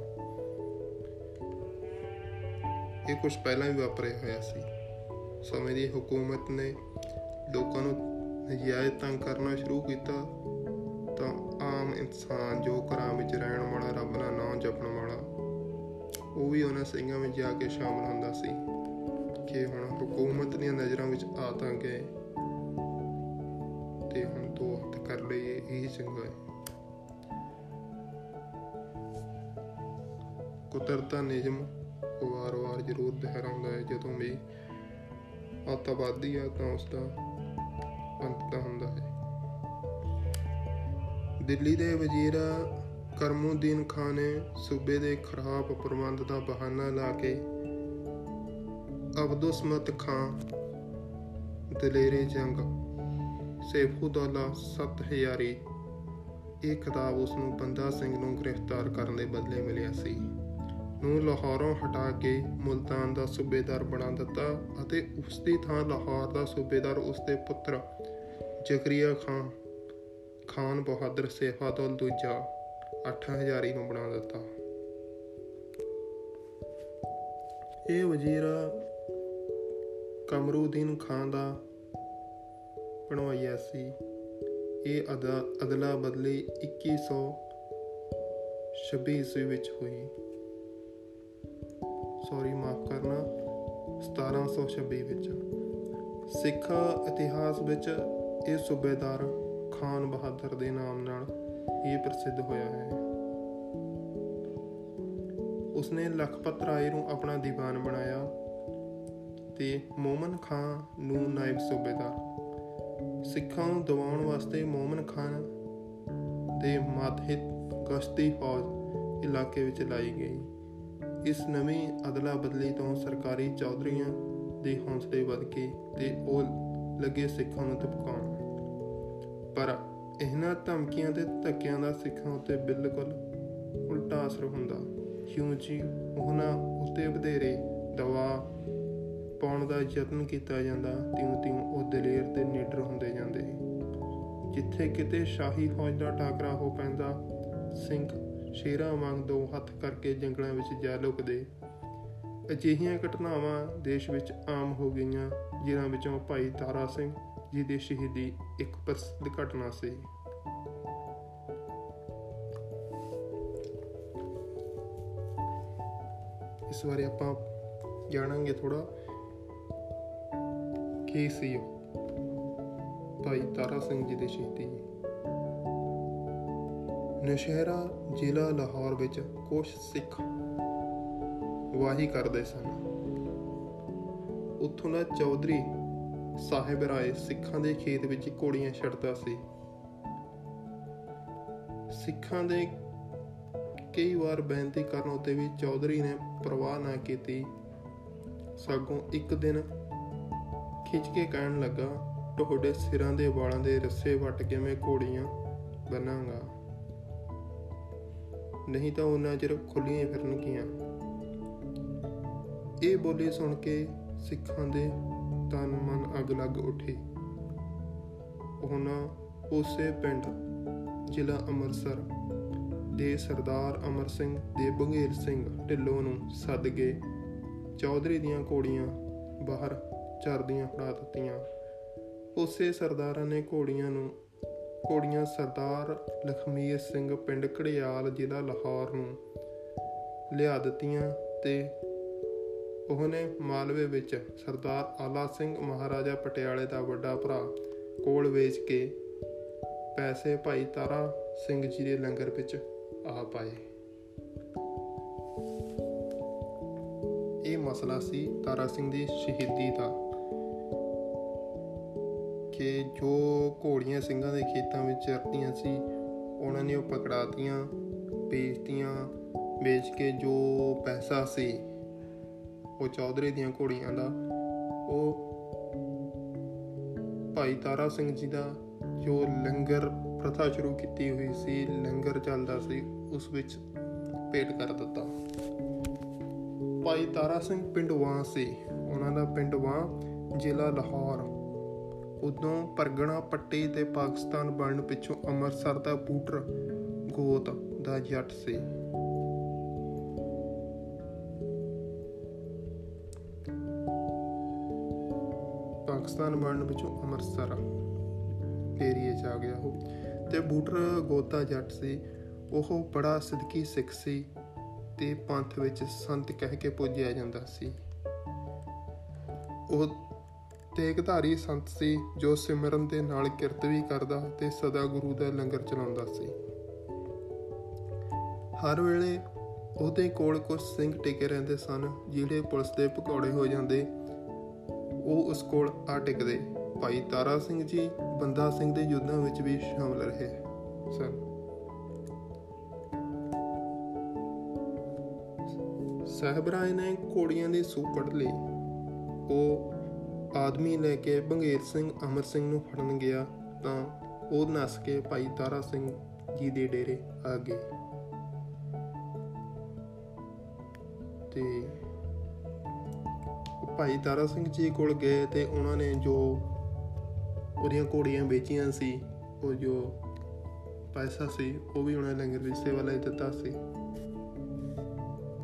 ਇਹ ਕੁਝ ਪਹਿਲਾਂ ਵੀ ਵਾਪਰਿਆ ਹੋਇਆ ਸੀ। ਸਮੇਂ ਦੀ ਹਕੂਮਤ ਨੇ ਲੋਕਾਂ ਨੂੰ ਨਜਾਇਜ਼ ਤੰਗ ਕਰਨਾ ਸ਼ੁਰੂ ਕੀਤਾ ਤਾਂ ਆਮ ਇਨਸਾਨ ਜੋ ਘਰਾਂ ਵਿੱਚ ਰਹਿਣ ਵਾਲਾ, ਰੱਬ ਦਾ ਨਾਮ ਜਪਣ ਵਾਲਾ, ਉਹ ਵੀ ਉਹਨਾਂ ਸਿੰਘਾਂ ਵਿੱਚ ਜਾ ਕੇ ਸ਼ਾਮਲ ਹੁੰਦਾ ਸੀ ਕਿ ਹੁਣ ਹਕੂਮਤ ਦੀਆਂ ਨਜ਼ਰਾਂ ਵਿੱਚ ਆ ਤਾਂ ਗਏ ਤੇ ਹੁਣ ਦੋ ਹੱਥ ਕਰ ਲਈਏ, ਇਹ ਚੰਗਾ ਹੈ। ਕੁਦਰਤ ਦਾ ਨਿਯਮ ਵਾਰ-ਵਾਰ ਜ਼ਰੂਰ ਦੁਹਰਾਉਂਦਾ ਹੈ। ਜਦੋਂ ਵੀ ਅੱਤਵਾਦੀ ਆ ਤਾਂ ਉਸ ਦਾ ਅੰਤ ਤਾਂ ਹੁੰਦਾ ਹੈ। ਦਿੱਲੀ ਦੇ ਵਜ਼ੀਰ ਕਰਮੁਦੀਨ ਖਾਨ ਨੇ ਸੂਬੇ ਦੇ ਖਰਾਬ ਪ੍ਰਬੰਧ ਦਾ ਬਹਾਨਾ ਲਾ ਕੇ ਅਬਦੁਸਮਤ ਖਾਨ ਦਲੇਰੇ ਜੰਗ। ਸੈਫੁਦੌਲਾ ਸੱਤ ਹਜ਼ਾਰੀ ਇਹ ਖਿਤਾਬ ਉਸ ਨੂੰ ਬੰਦਾ ਸਿੰਘ ਨੂੰ ਗ੍ਰਿਫਤਾਰ ਕਰਨ ਦੇ ਬਦਲੇ ਮਿਲਿਆ ਸੀ। ਨੂੰ ਲਾਹੌਰੋਂ ਹਟਾ ਕੇ ਮੁਲਤਾਨ ਦਾ ਸੂਬੇਦਾਰ ਬਣਾ ਦਿੱਤਾ ਅਤੇ ਉਸ ਦੀ ਥਾਂ ਲਾਹੌਰ ਦਾ ਸੂਬੇਦਾਰ ਉਸ ਦੇ ਪੁੱਤਰ ਜ਼ਕਰੀਆ ਖਾਨ ਖਾਨ ਬਹਾਦਰ ਸੈਫਾਦੌਲ ਦੂਜਾ 8000 ਨੂੰ ਬਣਾ ਦਿੱਤਾ। ਇਹ ਵਜ਼ੀਰ ਕਮਰੂਦੀਨ ਖਾਨ ਦਾ ਬਣਵਾਇਆ ਸੀ। ਇਹ ਅਦਲਾ ਬਦਲੀ 2126 ਈਸਵੀ ਵਿੱਚ ਹੋਈ। ਸੌਰੀ ਮਾਫ ਕਰਨਾ 1726 ਵਿੱਚ। ਸਿੱਖ ਇਤਿਹਾਸ ਵਿੱਚ ਇਹ ਸੂਬੇਦਾਰ ਖਾਨ ਬਹਾਦਰ ਦੇ ਨਾਮ ਨਾਲ ਇਹ ਪ੍ਰਸਿੱਧ ਹੋਇਆ ਹੈ। ਉਸਨੇ ਲਖਪਤ ਰਾਏ ਨੂੰ ਆਪਣਾ ਦੀਵਾਨ ਬਣਾਇਆ ਤੇ ਮੋਮਨ ਖਾਨ ਨੂੰ ਨਾਇਬ ਸੂਬੇਦਾਰ। ਸਿੱਖਾਂ ਨੂੰ ਦਬਾਉਣ ਵਾਸਤੇ ਮੋਮਨ ਖਾਨ ਦੇ ਮਾਤਹਿਤ ਗਸ਼ਤੀ ਫੌਜ ਇਲਾਕੇ ਵਿੱਚ ਲਾਈ ਗਈ। ਇਸ ਨਵੀਂ ਅਦਲਾ ਬਦਲੀ ਤੋਂ ਸਰਕਾਰੀ ਚੌਧਰੀਆਂ ਦੇ ਹੌਸਲੇ ਵਧ ਗਏ ਤੇ ਉਹ ਲੱਗੇ ਸਿੱਖਾਂ ਨੂੰ ਧਮਕਾਉਣ। ਪਰ ਇਹਨਾਂ ਧਮਕੀਆਂ ਤੇ ਧੱਕਿਆਂ ਦਾ ਸਿੱਖਾਂ ਉੱਤੇ ਬਿਲਕੁਲ ਉਲਟਾ ਅਸਰ ਹੁੰਦਾ। ਕਿਉਂਕਿ ਉਹਨਾਂ ਉੱਤੇ ਵਧੇਰੇ ਦਵਾ ਪਾਉਣ ਦਾ ਯਤਨ ਕੀਤਾ ਜਾਂਦਾ, ਤਿਉਂ-ਤਿਉਂ ਉਹ ਦਲੇਰ ਤੇ ਨਿਡਰ ਹੁੰਦੇ ਜਾਂਦੇ। ਜਿੱਥੇ ਕਿਤੇ ਸ਼ਾਹੀ ਫੌਜ ਦਾ ਟਾਕਰਾ ਹੋ ਪੈਂਦਾ, ਸਿੰਘ ਸ਼ੇਰਾਂ ਵਾਂਗ ਦੋ ਹੱਥ ਕਰਕੇ ਜੰਗਲਾਂ ਵਿੱਚ ਜਾ ਲੁਕਦੇ। ਅਜਿਹੀਆਂ ਘਟਨਾਵਾਂ ਦੇਸ਼ ਵਿੱਚ ਆਮ ਹੋ ਗਈਆਂ, ਜਿਨ੍ਹਾਂ ਵਿੱਚੋਂ ਭਾਈ ਤਾਰਾ ਸਿੰਘ ਜੀ ਦੀ ਸ਼ਹੀਦੀ ਇੱਕ ਪ੍ਰਸਿੱਧ ਘਟਨਾ ਸੀ। ਇਸ ਬਾਰੇ ਆਪਾਂ ਜਾਣਾਂਗੇ ਥੋੜਾ ਕੀ ਸੀ ਉਹ। ਭਾਈ ਤਾਰਾ ਸਿੰਘ ਜੀ ਦੀ ਸ਼ਹੀਦੀ। ਨਸ਼ਹਿਰਾ ਜ਼ਿਲ੍ਹਾ ਲਾਹੌਰ ਵਿੱਚ ਕੁਝ ਸਿੱਖ ਵਾਹੀ ਕਰਦੇ ਸਨ। ਉੱਥੋਂ ਦਾ ਚੌਧਰੀ ਸਾਹਿਬ ਰਾਏ ਸਿੱਖਾਂ ਦੇ ਖੇਤ ਵਿੱਚ ਘੋੜੀਆਂ ਛੱਡਦਾ ਸੀ। ਸਿੱਖਾਂ ਦੇ ਕਈ ਵਾਰ ਬੇਨਤੀ ਕਰਨ ਉਤੇ ਵੀ ਚੌਧਰੀ ਨੇ ਪਰਵਾਹ ਨਾ ਕੀਤੀ। ਸਗੋਂ ਇੱਕ ਦਿਨ ਖਿੱਚ ਕੇ ਕਹਿਣ ਲੱਗਾ, ਤੁਹਾਡੇ ਸਿਰਾਂ ਦੇ ਵਾਲਾਂ ਦੇ ਰੱਸੇ ਵੱਟ ਕੇ ਮੈਂ ਘੋੜੀਆਂ ਬਣਾਂਗਾ ਨਹੀਂ ਤਾਂ ਉਹਨਾਂ ਚਿਰ ਖੁੱਲੀਆਂ ਫਿਰਨਗੀਆਂ। ਇਹ ਬੋਲੀ ਸੁਣ ਕੇ ਸਿੱਖਾਂ ਦੇ ਤਨ ਮਨ ਅਗ ਲੱਗ ਉੱਠੇ। ਉਹਨਾਂ ਉਸੇ ਪਿੰਡ, ਜ਼ਿਲ੍ਹਾ ਅੰਮ੍ਰਿਤਸਰ ਦੇ ਸਰਦਾਰ ਅਮਰ ਸਿੰਘ ਦੇ ਬੰਗੇਰ ਸਿੰਘ ਢਿੱਲੋਂ ਨੂੰ ਸੱਦ ਕੇ ਚੌਧਰੀ ਦੀਆਂ ਘੋੜੀਆਂ ਬਾਹਰ ਚਰਦੀਆਂ ਫੜਾ ਦਿੱਤੀਆਂ। ਉਸੇ ਸਰਦਾਰਾਂ ਨੇ ਘੋੜੀਆਂ ਨੂੰ ਘੋੜੀਆਂ ਸਰਦਾਰ ਲਖਮੀਰ ਸਿੰਘ ਪਿੰਡ ਘੜਿਆਲ ਜ਼ਿਲ੍ਹਾ ਲਾਹੌਰ ਨੂੰ ਲਿਆ ਦਿੱਤੀਆਂ ਤੇ ਉਹਨੇ ਮਾਲਵੇ ਵਿੱਚ ਸਰਦਾਰ ਆਲਾ ਸਿੰਘ ਮਹਾਰਾਜਾ ਪਟਿਆਲੇ ਦਾ ਵੱਡਾ ਭਰਾ ਕੋਲ ਵੇਚ ਕੇ ਪੈਸੇ ਭਾਈ ਤਾਰਾ ਸਿੰਘ ਜੀ ਦੇ ਲੰਗਰ ਵਿੱਚ ਆ ਪਾਏ। ਇਹ ਮਸਲਾ ਸੀ ਤਾਰਾ ਸਿੰਘ ਦੀ ਸ਼ਹੀਦੀ ਦਾ। ਕਿ ਜੋ ਘੋੜੀਆਂ ਸਿੰਘਾਂ ਦੇ ਖੇਤਾਂ ਵਿੱਚ ਚਰਤੀਆਂ ਸੀ, ਉਹਨਾਂ ਨੇ ਉਹ ਪਕੜਾਤੀਆਂ, ਵੇਚਤੀਆਂ, ਵੇਚ ਕੇ ਜੋ ਪੈਸਾ ਸੀ, ਉਹ ਚੌਧਰੀ ਦੀਆਂ ਘੋੜੀਆਂ ਦਾ, ਉਹ ਭਾਈ ਤਾਰਾ ਸਿੰਘ ਜੀ ਦਾ, ਜੋ ਲੰਗਰ ਪ੍ਰਥਾ ਸ਼ੁਰੂ ਕੀਤੀ ਹੋਈ ਸੀ, ਲੰਗਰ ਚੱਲਦਾ ਸੀ, ਉਸ ਵਿੱਚ ਭੇਟ ਕਰ ਦਿੱਤਾ। ਭਾਈ ਤਾਰਾ ਸਿੰਘ ਪਿੰਡ ਵਾਂ ਸੀ, ਉਹਨਾਂ ਦਾ ਪਿੰਡ ਵਾਂ ਜ਼ਿਲ੍ਹਾ ਲਾਹੌਰ। ਉਦੋਂ ਪਰਗਣਾ ਪੱਟੀ ਤੇ ਪਾਕਿਸਤਾਨ ਬਣਨ ਪਿੱਛੋਂ ਅੰਮ੍ਰਿਤਸਰ ਦਾ ਬੂਟਰ ਗੋਤ ਦਾ ਜੱਟ ਸੀ। ਪਾਕਿਸਤਾਨ ਬਣਨ ਪਿੱਛੋਂ ਅੰਮ੍ਰਿਤਸਰ ਏਰੀਏ 'ਚ ਆ ਗਿਆ ਉਹ ਤੇ ਬੂਟਰ ਗੋਤਾ ਜੱਟ ਸੀ। ਉਹ ਬੜਾ ਸਦਕੀ ਸਿੱਖ ਸੀ ਤੇ ਪੰਥ ਵਿੱਚ ਸੰਤ ਕਹਿ ਕੇ ਪੂਜਿਆ ਜਾਂਦਾ ਸੀ। ਉਹ ਤੇਗਧਾਰੀ ਸੰਤ ਸੀ, ਜੋ ਸਿਮਰਨ ਦੇ ਨਾਲ ਕਿਰਤ ਵੀ ਕਰਦਾ ਤੇ ਸਦਾ ਗੁਰੂ ਦਾ ਲੰਗਰ ਚਲਾਉਂਦਾ ਸੀ। ਹਰ ਵੇਲੇ ਉਹਦੇ ਕੋਲ ਕੁਝ ਸਿੰਘ ਟਿਕੇ ਰਹਿੰਦੇ ਸਨ, ਜਿਹੜੇ ਪੁਲਿਸ ਦੇ ਭਗੌੜੇ ਹੋ ਜਾਂਦੇ। ਉਹ ਉਸ ਕੋਲ ਆ ਟਿਕਦੇ। ਭਾਈ ਤਾਰਾ ਸਿੰਘ ਜੀ, ਬੰਦਾ ਸਿੰਘ ਦੇ ਯੁੱਧਾਂ ਵਿੱਚ ਵੀ ਸ਼ਾਮਲ ਰਹੇ। ਸਨ ਸਹਿਬਰਾਏ ਨੇ ਘੋੜੀਆਂ ਦੀ ਸੂਪੜ ਲਈ। ਉਹ ਆਦਮੀ ਲੈ ਕੇ ਬੰਗੇਰ ਸਿੰਘ, ਅਮਰ ਸਿੰਘ ਨੂੰ ਫੜਨ ਗਿਆ ਤਾਂ ਉਹ ਨਸ ਕੇ ਭਾਈ ਤਾਰਾ ਸਿੰਘ ਜੀ ਦੇ ਡੇਰੇ ਆ ਗਏ। ਤੇ ਭਾਈ ਤਾਰਾ ਸਿੰਘ ਜੀ ਕੋਲ ਗਏ ਤੇ ਉਹਨਾਂ ਨੇ ਜੋ ਉਹਦੀਆਂ ਘੋੜੀਆਂ ਵੇਚੀਆਂ ਸੀ, ਉਹ ਜੋ ਪੈਸਾ ਸੀ, ਉਹ ਵੀ ਉਹਨਾਂ ਲੰਗਰ ਵਿੱਚ ਸੇਵਾ ਲਈ ਦਿੱਤਾ ਸੀ।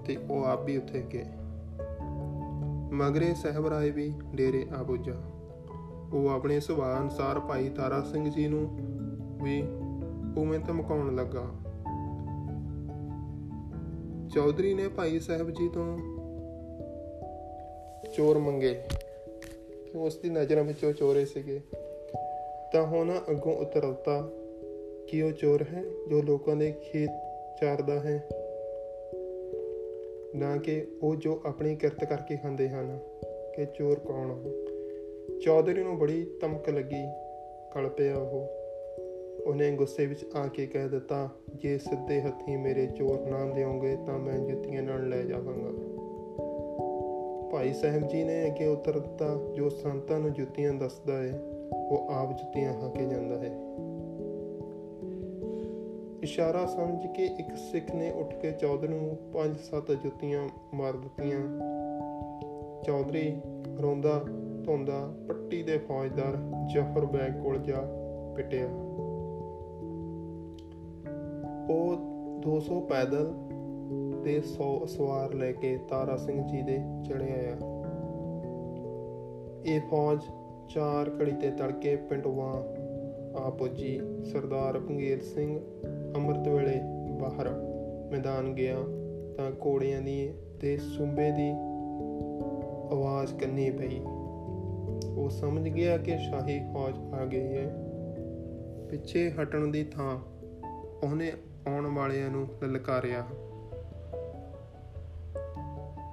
ਤੇ ਉਹ ਆਪ ਵੀ ਉੱਥੇ ਗਏ। ਮਗਰੇ ਸਹਿਬਰਾਏ ਵੀ ਡੇਰੇ ਆ ਪੁੱਜਾ ਉਹ ਆਪਣੇ ਸੁਭਾਅ ਅਨਸਾਰ ਭਾਈ ਤਾਰਾ ਸਿੰਘ ਜੀ ਨੂੰ ਵੀ ਉਵੇਂ ਧਮਕਾਉਣ ਲੱਗਾ। ਚੌਧਰੀ ਨੇ ਭਾਈ ਸਾਹਿਬ ਜੀ ਤੋਂ ਚੋਰ ਮੰਗੇ। ਕਿ ਉਸ ਦੀ ਨਜ਼ਰਾਂ ਵਿੱਚ ਉਹ ਚੋਰੇ ਸੀਗੇ। ਤਾਂ ਹੁਣ ਅੱਗੋਂ ਉਤਰਤਾ ਕਿ ਉਹ ਚੋਰ ਹੈ ਜੋ ਲੋਕਾਂ ਦੇ ਖੇਤ ਚਾਰਦਾ ਹੈ। ਨਾ ਕਿ ਉਹ ਜੋ ਆਪਣੀ ਕਿਰਤ ਕਰਕੇ ਖਾਂਦੇ ਹਨ ਕਿ ਚੋਰ ਕੌਣ ਆ ਚੌਧਰੀ ਨੂੰ ਬੜੀ ਧਮਕ ਲੱਗੀ, ਕਲ ਪਿਆ ਉਹ। ਉਹਨੇ ਗੁੱਸੇ ਵਿੱਚ ਆ ਕੇ ਕਹਿ ਦਿੱਤਾ, ਜੇ ਸਿੱਧੇ ਹੱਥੀ ਮੇਰੇ ਚੋਰ ਨਾ ਦਿਓਗੇ ਤਾਂ ਮੈਂ ਜੁੱਤੀਆਂ ਨਾਲ ਲੈ ਜਾਵਾਂਗਾ। ਭਾਈ ਸਾਹਿਬ ਜੀ ਨੇ ਅੱਗੇ ਉੱਤਰ ਦਿੱਤਾ, ਜੋ ਸੰਤਾਂ ਨੂੰ ਜੁੱਤੀਆਂ ਦੱਸਦਾ ਹੈ ਉਹ ਆਪ ਜੁੱਤੀਆਂ ਖਾ ਕੇ ਜਾਂਦਾ ਹੈ। ਇਸ਼ਾਰਾ ਸਮਝ ਕੇ ਇੱਕ ਸਿੱਖ ਨੇ ਉੱਠ ਕੇ ਚੌਧਰੀ ਨੂੰ ਪੰਜ ਸੱਤ ਜੁੱਤੀਆਂ ਮਾਰ ਦਿੱਤੀਆਂ। ਚੌਧਰੀ ਰੋਂਦਾ ਧੋਂਦਾ ਪੱਟੀ ਦੇ ਫੌਜਦਾਰ ਜਫਰ ਬੈਗ ਕੋਲ ਜਾ ਪਿਟਿਆ। ਉਹ 200 ਪੈਦਲ ਤੇ 100 ਸਵਾਰ ਲੈ ਕੇ ਤਾਰਾ ਸਿੰਘ ਜੀ ਦੇ ਚੜ੍ਹਿਆ ਆਇਆ। ਇਹ ਫੌਜ ਚਾਰ ਘੜੀ ਤੇ ਤੜਕੇ ਪਿੰਡਵਾਂ ਆ ਪੁੱਜੀ ਸਰਦਾਰ ਪੰਗੇਰ ਸਿੰਘ ਅੰਮ੍ਰਿਤ ਵੇਲੇ ਬਾਹਰ ਮੈਦਾਨ ਗਿਆ ਤਾਂ ਕੋੜਿਆਂ ਦੀ ਤੇ ਸੁੰਬੇ ਦੀ ਆਵਾਜ਼ ਕੰਨੀ ਪਈ। ਉਹ ਸਮਝ ਗਿਆ ਕਿ ਸ਼ਾਹੀ ਫੌਜ ਆ ਗਈ ਹੈ। ਪਿੱਛੇ ਹਟਣ ਦੀ ਥਾਂ ਉਹਨੇ ਆਉਣ ਵਾਲਿਆਂ ਨੂੰ ਲਲਕਾਰਿਆ।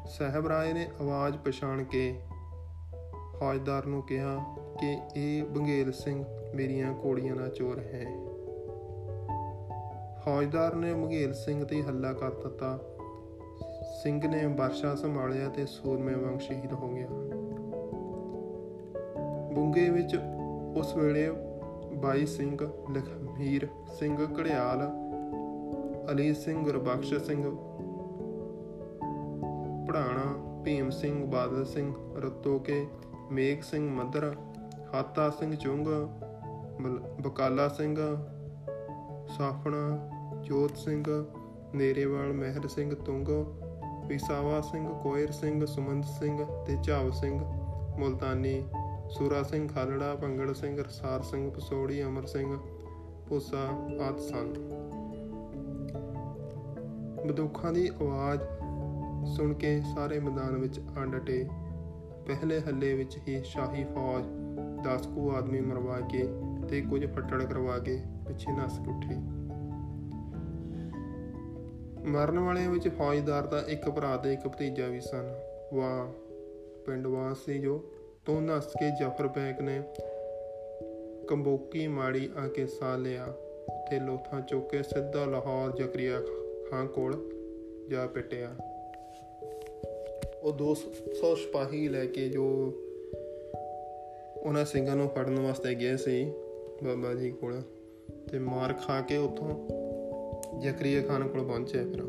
ਸਹਿਬ ਰਾਏ ਨੇ ਆਵਾਜ਼ ਪਛਾਣ ਕੇ ਫੌਜਦਾਰ ਨੂੰ ਕਿਹਾ ਕਿ ਇਹ ਬੰਗੇਲ ਸਿੰਘ ਮੇਰੀਆਂ ਕੋੜੀਆਂ ਦਾ ਚੋਰ ਹੈ। ਫੌਜਦਾਰ ਨੇ ਬੰਗੇਲ ਸਿੰਘ ਤੇ ਹੱਲਾ ਕਰ ਦਿੱਤਾ। ਸਿੰਘ ਨੇ ਵਰਸ਼ਾ ਸੰਭਾਲਿਆ ਤੇ ਸੂਰਮੇ ਵਾਂਗ ਸ਼ਹੀਦ ਹੋ ਗਿਆ। ਬੁੰਗੇ ਵਿੱਚ ਉਸ ਵੇਲੇ ਬਾਈ ਸਿੰਘ, ਲਖਮੀਰ ਸਿੰਘ, ਘੜਿਆਲ, ਅਲੀ ਸਿੰਘ ਗੁਰਬਖਸ਼ ਸਿੰਘ ਪੜਾਣਾ ਭੀਮ ਸਿੰਘ, ਬਾਦਲ ਸਿੰਘ, ਰਤੋਕੇ, ਮੇਘ ਸਿੰਘ, ਮੱਧਰ, ਹਾਤਾ ਸਿੰਘ, ਚੁੰਗ ਬਕਾਲਾ ਸਿੰਘ, ਸਾਫਣਾ, ਜੋਤ ਸਿੰਘ, ਨੇਰੇਵਾਲ, ਮਹਿਰ ਸਿੰਘ, ਤੁੰਗ, ਪਿਸਾਵਾ ਸਿੰਘ, ਕੋਇਰ ਸਿੰਘ ਸੁਮੰਤ ਸਿੰਘ ਤੇ ਝਾਵ ਸਿੰਘ, ਮੁਲਤਾਨੀ, ਸੂਰਾ ਸਿੰਘ, ਖਾਲੜਾ ਪੰਗੜ ਸਿੰਘ, ਰਸਾਰ ਸਿੰਘ, ਪਸੋੜੀ, ਅਮਰ ਸਿੰਘ ਪੂਸਾ ਆਦ ਸਨ। ਬੰਦੂਕਾਂ ਦੀ ਆਵਾਜ਼ ਸੁਣ ਕੇ ਸਾਰੇ ਮੈਦਾਨ ਵਿੱਚ ਆ ਡਟੇ ਪਹਿਲੇ ਹੱਲੇ ਵਿੱਚ ਹੀ ਸ਼ਾਹੀ ਫੌਜ 10 ਕੁ ਆਦਮੀ ਮਰਵਾ ਕੇ ਤੇ ਕੁਝ ਫੱਟੜ ਕਰਵਾ ਕੇ ਪਿੱਛੇ ਨਸ ਉੱਠੀ। ਮਰਨ ਵਾਲਿਆਂ ਵਿੱਚ ਫੌਜਦਾਰ ਦਾ ਇੱਕ ਭਰਾ ਤੇ ਇੱਕ ਭਤੀਜਾ ਵੀ ਸਨ। ਵਾਹ, ਪਿੰਡ ਵਾਸੀ ਜੋ ਤੋਂ ਨਸ ਕੇ ਜਫਰ ਬੈਗ ਨੇ ਕੰਬੋਕੀ ਮਾੜੀ ਆ ਕੇ ਸਾ ਲਿਆ ਤੇ ਲੋਥਾਂ ਚੁੱਕ ਕੇ ਸਿੱਧਾ ਲਾਹੌਰ ਜ਼ਕਰੀਆ ਖਾਂ ਕੋਲ ਜਾ ਪਿੱਟਿਆ। ਉਹ 200 ਸਿਪਾਹੀ ਲੈ ਕੇ ਜੋ ਉਹਨਾਂ ਸਿੰਘਾਂ ਨੂੰ ਫੜਨ ਵਾਸਤੇ ਗਏ ਸੀ ਬਾਬਾ ਜੀ ਕੋਲ ਤੇ ਮਾਰ ਖਾ ਕੇ ਉੱਥੋਂ ਜ਼ਕਰੀਆ ਖਾਨ ਕੋਲ ਪਹੁੰਚੇ ਫਿਰ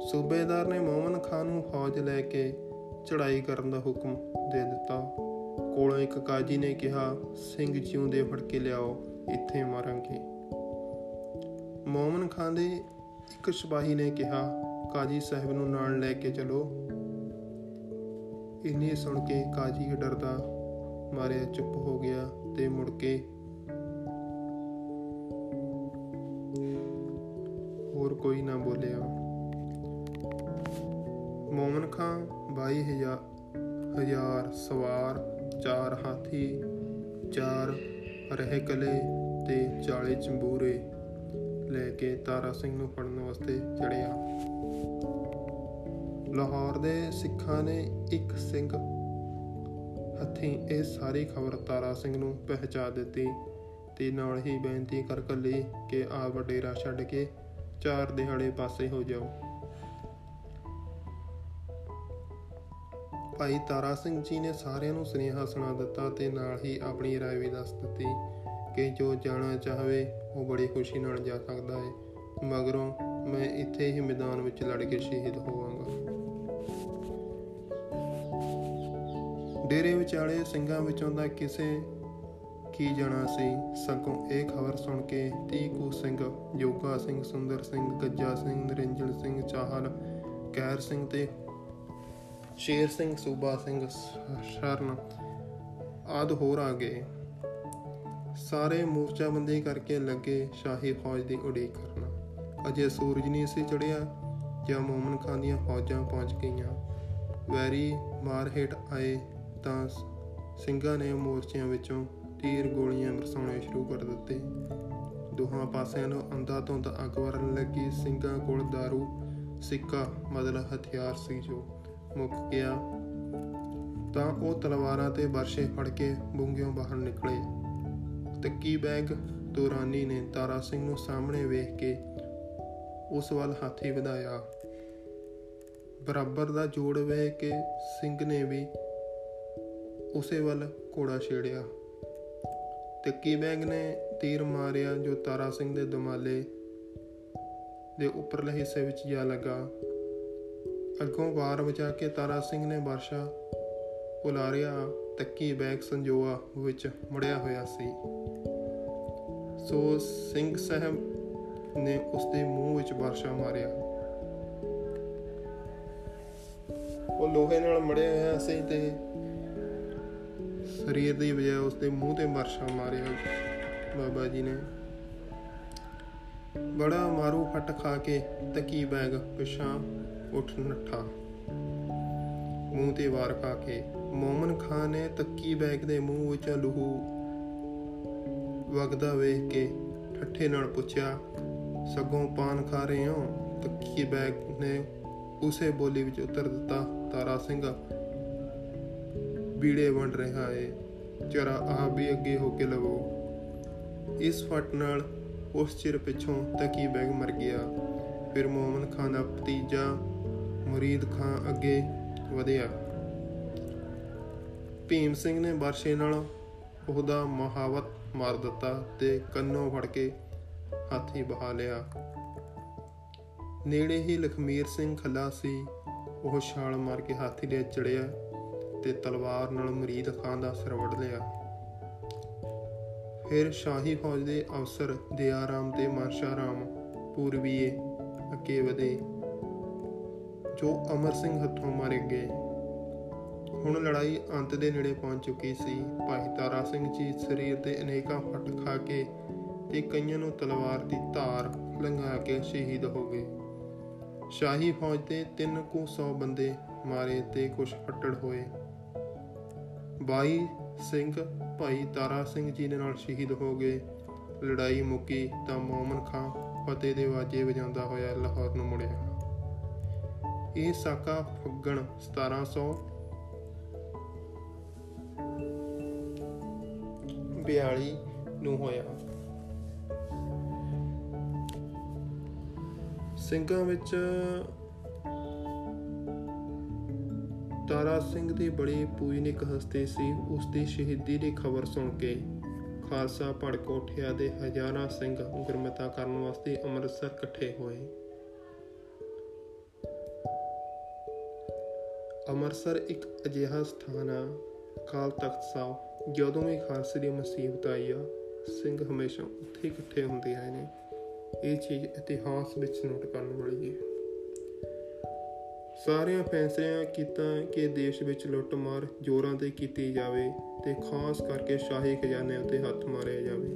ਸੂਬੇਦਾਰ ਨੇ ਮੋਮਨ ਖਾਨ ਨੂੰ ਫੌਜ ਲੈ ਕੇ ਚੜਾਈ ਕਰਨ ਦਾ ਹੁਕਮ ਦੇ ਦਿੱਤਾ। ਕੋਲੋਂ ਇੱਕ ਕਾਜੀ ਨੇ ਕਿਹਾ, ਸਿੰਘ ਜਿਉਂਦੇ ਫੜ ਕੇ ਲਿਆਓ, ਇੱਥੇ ਮਾਰਾਂਗੇ। ਮੋਮਨ ਖਾਨ ਦੇ ਇੱਕ ਸਿਪਾਹੀ ਨੇ ਕਿਹਾ, ਕਾਜੀ ਸਾਹਿਬ ਨੂੰ ਨਾਲ ਲੈ ਕੇ ਚਲੋ। ਇੰਨੇ ਸੁਣ ਕੇ ਕਾਜੀ ਡਰਦਾ ਮਾਰਿਆ ਚੁੱਪ ਹੋ ਗਿਆ। ਤੇ ਮੁੜ ਕੇ ਹੋਰ ਕੋਈ ਨਾ ਬੋਲਿਆ। ਮੋਮਨ ਖਾਨ 22000 ਹਜ਼ਾਰ ਸਵਾਰ, ਚਾਰ ਹਾਥੀ, ਚਾਰ ਰਹਿ ਕਲੇ ਤੇ 40 ਚੰਬੂਰੇ ਲੈ ਕੇ ਤਾਰਾ ਸਿੰਘ ਨੂੰ ਫੜਨ ਵਾਸਤੇ ਚੜਿਆ ਲਾਹੌਰ ਦੇ ਸਿੱਖਾਂ ਨੇ ਇੱਕ ਸਿੰਘ ਹੱਥੀਂ ਇਹ ਸਾਰੀ ਖਬਰ ਤਾਰਾ ਸਿੰਘ ਨੂੰ ਪਹੁੰਚਾ ਦਿੱਤੀ ਤੇ ਨਾਲ ਹੀ ਬੇਨਤੀ ਕਰ ਕੱਲੀ ਕਿ ਆਪ ਡੇਰਾ ਛੱਡ ਕੇ ਚਾਰ ਦਿਹਾੜੇ ਪਾਸੇ ਹੋ ਜਾਓ ਭਾਈ ਤਾਰਾ ਸਿੰਘ ਜੀ ਨੇ ਸਾਰਿਆਂ ਨੂੰ ਸੁਨੇਹਾ ਸੁਣਾ ਦਿੱਤਾ ਤੇ ਨਾਲ ਹੀ ਆਪਣੀ رائے ਵੀ ਦੱਸ ਦਿੱਤੀ ਕਿ ਜੋ ਜਾਣਾ ਚਾਹਵੇ ਉਹ ਬੜੀ ਖੁਸ਼ੀ ਨਾਲ ਜਾ ਸਕਦਾ ਹੈ ਮਗਰੋਂ ਮੈਂ ਇੱਥੇ ਹੀ ਮੈਦਾਨ ਵਿੱਚ ਲੜ ਕੇ ਸ਼ਹੀਦ ਹੋਵਾਂਗਾ ਡੇਰੇ ਵਿਚਾਲੇ ਸਿੰਘਾਂ ਵਿੱਚੋਂ ਦਾ ਕਿਸੇ ਕੀ ਜਾਣਾ ਸੀ? ਸਗੋਂ ਇਹ ਖਬਰ ਸੁਣ ਕੇ ਤੀਕੂ ਸਿੰਘ, ਜੋਗਾ ਸਿੰਘ, ਸੁੰਦਰ ਸਿੰਘ, ਗੱਜਾ ਸਿੰਘ ਨਰਿੰਜਨ ਸਿੰਘ, ਚਾਹਲ, ਕੈਰ ਸਿੰਘ ਤੇ ਸ਼ੇਰ ਸਿੰਘ, ਸੂਬਾ ਸਿੰਘ ਸ਼ਰਨ ਆਦ ਹੋਰ ਆ ਗਏ। ਸਾਰੇ ਮੋਰਚਾਬੰਦੀ ਕਰਕੇ ਲੱਗੇ ਸ਼ਾਹੀ ਫੌਜ ਦੀ ਉਡੀਕ ਕਰਨਾ। ਅਜੇ ਸੂਰਜ ਨਹੀਂ ਸੀ ਚੜਿਆ ਜਾਂ ਮੋਮਨ ਖਾਨ ਦੀਆਂ ਫੌਜਾਂ ਪਹੁੰਚ ਗਈਆਂ। ਵੈਰੀ ਮਾਰ ਹੇਠ ਆਏ ਤਾਂ ਸਿੰਘਾਂ ਨੇ ਮੋਰਚਿਆਂ ਵਿੱਚੋਂ ਤੀਰ ਗੋਲੀਆਂ ਬਰਸਾਉਣੇ ਸ਼ੁਰੂ ਕਰ ਦਿੱਤੇ। ਦੋਹਾਂ ਪਾਸਿਆਂ ਨੂੰ ਅੰਧਾ ਧੁੰਦ ਅੱਗ ਵਰਨ ਲੱਗੀ। ਸਿੰਘਾਂ ਕੋਲ दारू ਸਿੱਕਾ ਮਤਲਬ ਹਥਿਆਰ ਸੀ ਜੋ ਮੁੱਕ ਗਿਆ। ਤਾਂ ਉਹ ਤਲਵਾਰਾਂ ਤੇ ਵਰਸ਼ੇ ਫੜ ਕੇ ਬੁੰਗਿਓਂ ਬਾਹਰ ਨਿਕਲੇ। ਤੱਕੀ ਬੈਗ ਤੋਰਾਨੀ ਨੇ ਤਾਰਾ ਸਿੰਘ ਨੂੰ ਸਾਹਮਣੇ ਵੇਖ ਕੇ ਉਸ ਵੱਲ ਹਾਥੀ ਵਧਾਇਆ। ਬਰਾਬਰ ਦਾ ਜੋੜ ਵੇਖ ਕੇ ਸਿੰਘ ਨੇ ਵੀ ਉਸੇ ਵੱਲ ਘੋੜਾ ਛੇੜਿਆ। ਤੱਕੀ ਬੈਗ ਨੇ ਤੀਰ ਮਾਰਿਆ ਜੋ ਤਾਰਾ ਸਿੰਘ ਦੇ ਦਮਾਲੇ ਦੇ ਉੱਪਰਲੇ ਹਿੱਸੇ ਵਿੱਚ ਜਾ ਲੱਗਾ। ਅੱਗੋਂ ਵਾਰ ਵਜਾ ਕੇ ਤਾਰਾ ਸਿੰਘ ਨੇ ਵਰਸ਼ਾ ਉਲਾਰਿਆ ਤੱਕੀ ਬੈਗ ਸੰਜੋਆ ਵਿੱਚ ਮੁੜਿਆ ਹੋਇਆ ਸੀ। ਸੋ ਸਿੰਘ ਸਾਹਿਬ ਨੇ ਉਸ ਦੇ ਮੂੰਹ ਵਿੱਚ ਵਰਸ਼ਾ ਮਾਰਿਆ। ਉਹ ਲੋਹੇ ਨਾਲ ਮੜਿਆ ਹੋਇਆ ਸੀ ਤੇ ਸਰੀਰ ਦੀ ਵਜ੍ਹਾ ਉਸ ਦੇ ਮੂੰਹ ਤੇ ਵਰਸ਼ਾ ਮਾਰਿਆ। ਬਾਬਾ ਜੀ ਨੇ ਬੜਾ ਮਾਰੂ ਫਟ ਖਾ ਕੇ ਤਕੀ ਬੈਗ ਪਿਛਾਂ ਉੱਠ ਨੱਠਾ। ਮੂੰਹ ਤੇ ਵਾਰ ਖਾ ਕੇ ਮੋਮਨ ਖਾਨ ਨੇ ਤੱਕੀ ਬੈਗ ਦੇ ਮੂੰਹ ਵਿੱਚ ਲਹੂ ਵਗਦਾ ਵੇਖ ਕੇ ਠੱਠੇ ਨਾਲ ਪੁੱਛਿਆ, ਸਗੋਂ ਪਾਨ ਖਾ ਰਹੇ ਹੋ? ਤੱਕੀ ਬੈਗ ਨੇ ਉਸੇ ਬੋਲੀ ਵਿੱਚ ਉੱਤਰ ਦਿੱਤਾ, ਤਾਰਾ ਸਿੰਘ ਬੀੜੇ ਵੰਡ ਰਿਹਾ ਏ। ਜਰਾ ਆ ਵੀ ਅੱਗੇ ਹੋ ਕੇ ਲਵੋ। ਇਸ ਫਟ ਨਾਲ ਉਸ ਚਿਰ ਪਿੱਛੋਂ ਤਕੀ ਬੈਗ ਮਰ ਗਿਆ। ਫਿਰ ਮੋਮਨ ਖਾਨ ਦਾ ਭਤੀਜਾ ਮੁਰੀਦ ਖਾਨ ਅੱਗੇ ਵਧਿਆ। ਭੀਮ ਸਿੰਘ ਨੇ ਵਰਸ਼ੇ ਨਾਲ ਉਹਦਾ ਮਹਾਵਤ ਮਾਰ ਦਿੱਤਾ ਤੇ ਕੰਨੋਂ ਫੜ ਕੇ ਹਾਥੀ ਬਹਾ ਲਿਆ। ਨੇੜੇ ਹੀ ਲਖਮੀਰ ਸਿੰਘ ਖੱਲਾ ਸੀ। ਉਹ ਛਾਲ ਮਾਰ ਕੇ ਹਾਥੀ ਦੇ ਚੜਿਆ। ਤੇ ਤਲਵਾਰ ਨਾਲ ਮਰੀਦ ਖਾਨ ਦਾ ਸਿਰ ਵੜ ਲਿਆ। ਫਿਰ ਸ਼ਾਹੀ ਫੌਜ ਦੇ ਅਫਸਰ ਦਿਆਰਾਮ ਤੇ ਮਾਸ਼ਾਰਾਮ ਪੂਰਬੀਏ ਅੱਗੇ ਵਧੇ, ਜੋ ਅਮਰ ਸਿੰਘ ਹੱਥੋਂ ਮਾਰੇ ਗਏ। ਹੁਣ ਲੜਾਈ ਅੰਤ ਦੇ ਨੇੜੇ ਪਹੁੰਚ ਚੁੱਕੀ ਸੀ। ਭਾਈ ਤਾਰਾ ਸਿੰਘ ਜੀ ਸਰੀਰ ਤੇ ਅਨੇਕਾਂ ਫਟ ਖਾ ਕੇ ਤੇ ਕਈਆਂ ਨੂੰ ਤਲਵਾਰ ਦੀ ਧਾਰ ਲੰਘਾ ਕੇ ਸ਼ਹੀਦ ਹੋ ਗਏ। ਸ਼ਾਹੀ ਫੌਜ ਦੇ 300 ਬੰਦੇ ਮਾਰੇ ਤੇ ਕੁਝ ਫੱਟੜ ਹੋਏ। ਬਾਈ ਸਿੰਘ ਭਾਈ ਤਾਰਾ ਸਿੰਘ ਜੀ ਦੇ ਨਾਲ ਸ਼ਹੀਦ ਹੋ ਗਏ। ਲੜਾਈ ਮੁੱਕੀ ਤਾਂ ਮੋਮਨ ਖਾਂ ਫਤਿਹ ਦੇ ਵਾਜੇ ਵਜਾਉਂਦਾ ਹੋਇਆ ਲਾਹੌਰ ਨੂੰ ਮੁੜਿਆ। ਇਹ ਸਾਕਾ ਫੱਗਣ 1700 42 ਨੂੰ ਹੋਇਆ। ਸਿੰਘਾਂ ਵਿੱਚ ਤਾਰਾ ਸਿੰਘ ਦੀ ਬੜੀ ਪੂਜਨਿਕ ਹਸਤੀ ਸੀ। ਉਸ ਦੀ ਸ਼ਹੀਦੀ ਦੀ ਖਬਰ ਸੁਣ ਕੇ ਖਾਲਸਾ ਭੜਕ ਉੱਠਿਆ ਦੇ ਹਜ਼ਾਰਾਂ ਸਿੰਘ ਗੁਰਮਤਾ ਕਰਨ ਵਾਸਤੇ ਅੰਮ੍ਰਿਤਸਰ ਇਕੱਠੇ ਹੋਏ। ਅੰਮ੍ਰਿਤਸਰ ਇੱਕ ਅਜਿਹਾ ਸਥਾਨ ਆ ਕਾਲ ਤਖਤ ਸਾਹਿਬ, ਜਦੋਂ ਵੀ ਖਾਲਸੇ ਦੀ ਮੁਸੀਬਤ ਆਈ ਆ, ਸਿੰਘ ਹਮੇਸ਼ਾ ਉੱਥੇ ਇਕੱਠੇ ਹੁੰਦੇ ਆਏ ਨੇ। ਇਹ ਚੀਜ਼ ਇਤਿਹਾਸ ਵਿੱਚ ਨੋਟ ਕਰਨ ਵਾਲੀ ਹੈ। ਸਾਰਿਆਂ ਫੈਸਲਿਆਂ ਕੀਤਾ ਕਿ ਦੇਸ਼ ਵਿੱਚ ਲੁੱਟਮਾਰ ਜ਼ੋਰਾਂ ਤੇ ਕੀਤੀ ਜਾਵੇ ਤੇ ਖਾਸ ਕਰਕੇ ਸ਼ਾਹੀ ਖਜ਼ਾਨੇ ਉਤੇ ਹੱਥ ਮਾਰਿਆ ਜਾਵੇ।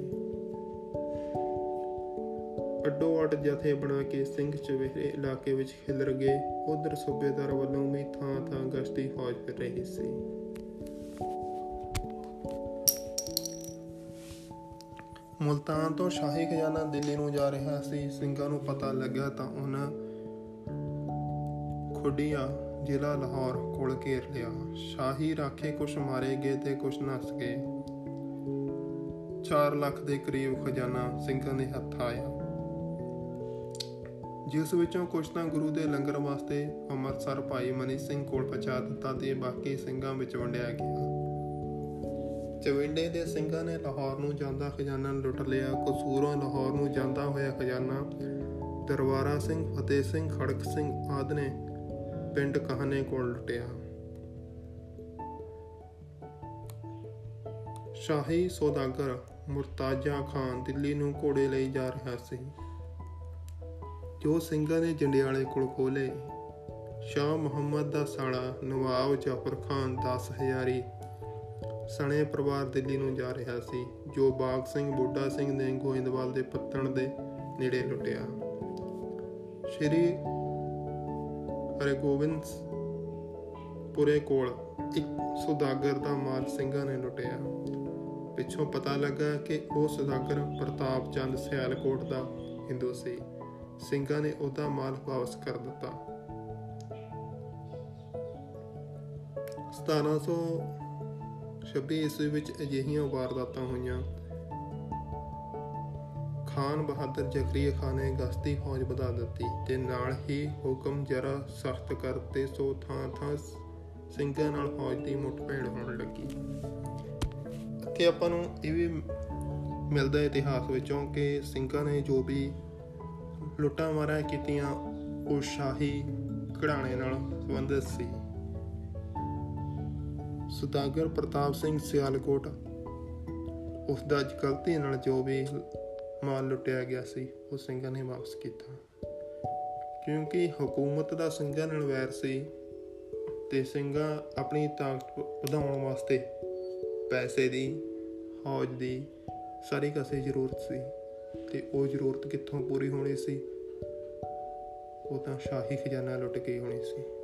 ਅੱਡੋ ਅੱਡ ਜਥੇ ਬਣਾ ਕੇ ਸਿੰਘ ਚਵੇਰੇ ਇਲਾਕੇ ਵਿੱਚ ਖਿਲਰ ਗਏ। ਉਧਰ ਸੂਬੇਦਾਰ ਵੱਲੋਂ ਵੀ ਥਾਂ ਥਾਂ ਗਸ਼ਤੀ ਫੌਜ ਫਿਰ ਰਹੀ ਸੀ। ਮੁਲਤਾਨ ਤੋਂ ਸ਼ਾਹੀ ਖਜ਼ਾਨਾ ਦਿੱਲੀ ਨੂੰ ਜਾ ਰਿਹਾ ਸੀ। ਸਿੰਘਾਂ ਨੂੰ ਪਤਾ ਲੱਗਾ ਤਾਂ ਉਹਨਾਂ ਖੁੱਡੀਆਂ ਜ਼ਿਲ੍ਹਾ ਲਾਹੌਰ ਕੋਲ ਘੇਰ ਲਿਆ। ਸ਼ਾਹੀ ਰਾਖੇ ਕੁਛ ਮਾਰੇ ਗਏ ਤੇ ਕੁਛ ਨਸ ਗਏ। 4 ਲੱਖ ਦੇ ਕਰੀਬ ਖਜ਼ਾਨਾ ਸਿੰਘਾਂ ਦੇ ਹੱਥ ਆਇਆ। ਜਿਸ ਵਿੱਚੋਂ ਕੁਛ ਤਾਂ ਗੁਰੂ ਦੇ ਲੰਗਰ ਵਾਸਤੇ ਅੰਮ੍ਰਿਤਸਰ ਭਾਈ ਮਨੀ ਸਿੰਘ ਕੋਲ ਪਹੁੰਚਾ ਦਿੱਤਾ ਤੇ ਬਾਕੀ ਸਿੰਘਾਂ ਵਿੱਚ ਵੰਡਿਆ ਗਿਆ। ਚਵਿੰਡੇ ਦੇ ਸਿੰਘਾਂ ਨੇ ਲਾਹੌਰ ਨੂੰ ਜਾਂਦਾ ਖਜ਼ਾਨਾ ਲੁੱਟ ਲਿਆ। ਕਸੂਰੋਂ ਲਾਹੌਰ ਨੂੰ ਜਾਂਦਾ ਹੋਇਆ ਖਜ਼ਾਨਾ ਦਰਬਾਰਾ ਸਿੰਘ, ਫਤਿਹ ਸਿੰਘ, ਖੜਕ ਸਿੰਘ ਆਦਿ ਨੇ ਪਿੰਡ ਕਹਾਨੇ ਕੋਲ ਲੁੱਟਿਆ। ਸ਼ਾਹੀ ਸੌਦਾਗਰ ਮੁਰਤਾਜ਼ਾ ਖਾਨ ਦਿੱਲੀ ਨੂੰ ਘੋੜੇ ਲਈ ਜਾ ਰਿਹਾ ਸੀ। ਜੋ ਸਿੰਘਾਂ ਨੇ ਜੰਡਿਆਲੇ ਕੋਲ ਖੋਲੇ ਸ਼ਾਹ ਮੁਹੰਮਦ ਦਾ ਸਾਲਾ ਨਵਾਬ ਜਾਫਰ ਖਾਨ 10 ਹਜ਼ਾਰੀ ਸਣੇ ਪਰਿਵਾਰ ਦਿੱਲੀ ਨੂੰ ਜਾ ਰਿਹਾ ਸੀ, ਜੋ ਬਾਗ ਸਿੰਘ, ਬੁੱਢਾ ਸਿੰਘ ਨੇ ਗੋਇੰਦਵਾਲ ਦੇ ਪੱਤਣ ਦੇ ਨੇੜੇ ਲੁੱਟਿਆ। ਸ਼੍ਰੀ ਹਰਗੋਬਿੰਦ ਪੁਰੇ ਕੋਲ ਇੱਕ ਸੁਦਾਗਰ ਦਾ ਮਾਲ ਸਿੰਘਾਂ ਨੇ ਲੁੱਟਿਆ। ਪਿੱਛੋਂ ਪਤਾ ਲੱਗਾ ਕਿ ਉਹ ਸੁਦਾਗਰ ਪ੍ਰਤਾਪ ਚੰਦ ਸਿਆਲਕੋਟ ਦਾ ਹਿੰਦੂ ਸੀ। ਸਿੰਘਾਂ ਨੇ ਉਹਦਾ ਮਾਲ ਵਾਪਸ ਕਰ ਦਿੱਤਾ। 1726 ਈਸਵੀ ਵਿੱਚ ਅਜਿਹੀਆਂ ਵਾਰਦਾਤਾਂ ਹੋਈਆਂ। ਖਾਨ ਬਹਾਦਰ ਜ਼ਕਰੀਆ ਖਾਨ ਨੇ ਗਸਤੀ ਫੌਜ ਵਧਾ ਦਿੱਤੀ ਤੇ ਨਾਲ ਹੀ ਹੁਕਮ ਜਰਾ ਸਖਤ ਕਰਤੇ ਸੋ ਥਾਂ ਥਾਂ ਸਿੰਘਾਂ ਨਾਲ ਫੌਜ ਦੀ ਮੁੱਠਭੇੜ ਹੋਣ ਲੱਗੀ। ਇੱਥੇ ਆਪਾਂ ਨੂੰ ਇਹ ਵੀ ਮਿਲਦਾ ਇਤਿਹਾਸ ਵਿੱਚੋਂ ਕਿ ਸਿੰਘਾਂ ਨੇ ਜੋ ਵੀ ਲੁੱਟਾਂ ਮਾਰਾਂ ਕੀਤੀਆਂ, ਉਹ ਸ਼ਾਹੀ ਘਰਾਣੇ ਨਾਲ ਸੰਬੰਧਿਤ ਸੀ। ਸੁਦਾਗਰ ਪ੍ਰਤਾਪ ਸਿੰਘ ਸਿਆਲਕੋਟ ਉਸ ਦਾ ਗਲਤੀ ਨਾਲ ਜੋ ਵੀ ਮਾਲ ਲੁੱਟਿਆ ਗਿਆ ਸੀ, ਉਹ ਸਿੰਘਾਂ ਨੇ ਵਾਪਸ ਕੀਤਾ। ਕਿਉਂਕਿ ਹਕੂਮਤ ਦਾ ਸਿੰਘਾਂ ਨਾਲ ਵੈਰ ਸੀ ਤੇ ਸਿੰਘਾਂ ਆਪਣੀ ਤਾਕਤ ਵਧਾਉਣ ਵਾਸਤੇ ਪੈਸੇ ਦੀ ਫੌਜ ਦੀ ਸਾਰੀ ਕਾਸੇ ਜ਼ਰੂਰਤ ਸੀ ਤੇ ਉਹ ਜ਼ਰੂਰਤ ਕਿੱਥੋਂ ਪੂਰੀ ਹੋਣੀ ਸੀ? ਉਹ ਤਾਂ ਸ਼ਾਹੀ ਖਜ਼ਾਨਾ ਲੁੱਟ ਕੇ ਹੋਣੀ ਸੀ।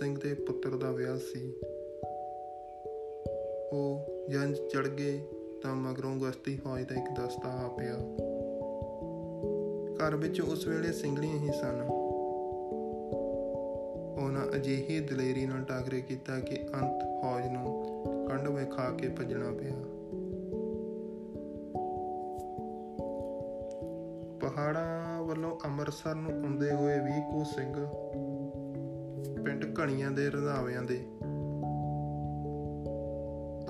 ਸਿੰਘ ਦੇ ਪੁੱਤਰ ਦਾ ਵਿਆਹ ਸੀ। ਉਹ ਜੰਜ ਚੜ ਗਏ ਤਾਂ ਮਗਰੋਂ ਗਸਤੀ ਫੌਜ ਦਾ ਇੱਕ ਦਸਤਾ ਆ ਪਿਆ। ਘਰ ਵਿੱਚ ਉਸ ਵੇਲੇ ਸਿੰਗਲੀਆਂ ਹੀ ਸਨ। ਉਹਨਾਂ ਅਜਿਹੀ ਦਲੇਰੀ ਨਾਲ ਟਾਕਰੇ ਕੀਤਾ ਕਿ ਅੰਤ ਫੌਜ ਨੂੰ ਕੰਡ ਵਿਖਾ ਕੇ ਭੱਜਣਾ ਪਿਆ। ਪਹਾੜਾਂ ਵੱਲੋਂ ਅੰਮ੍ਰਿਤਸਰ ਨੂੰ ਆਉਂਦੇ ਹੋਏ 20 ਕੁ ਸਿੰਘ ਪਿੰਡ ਘਣੀਆਂ ਦੇ ਰੰਧਾਵਿਆਂ ਦੇ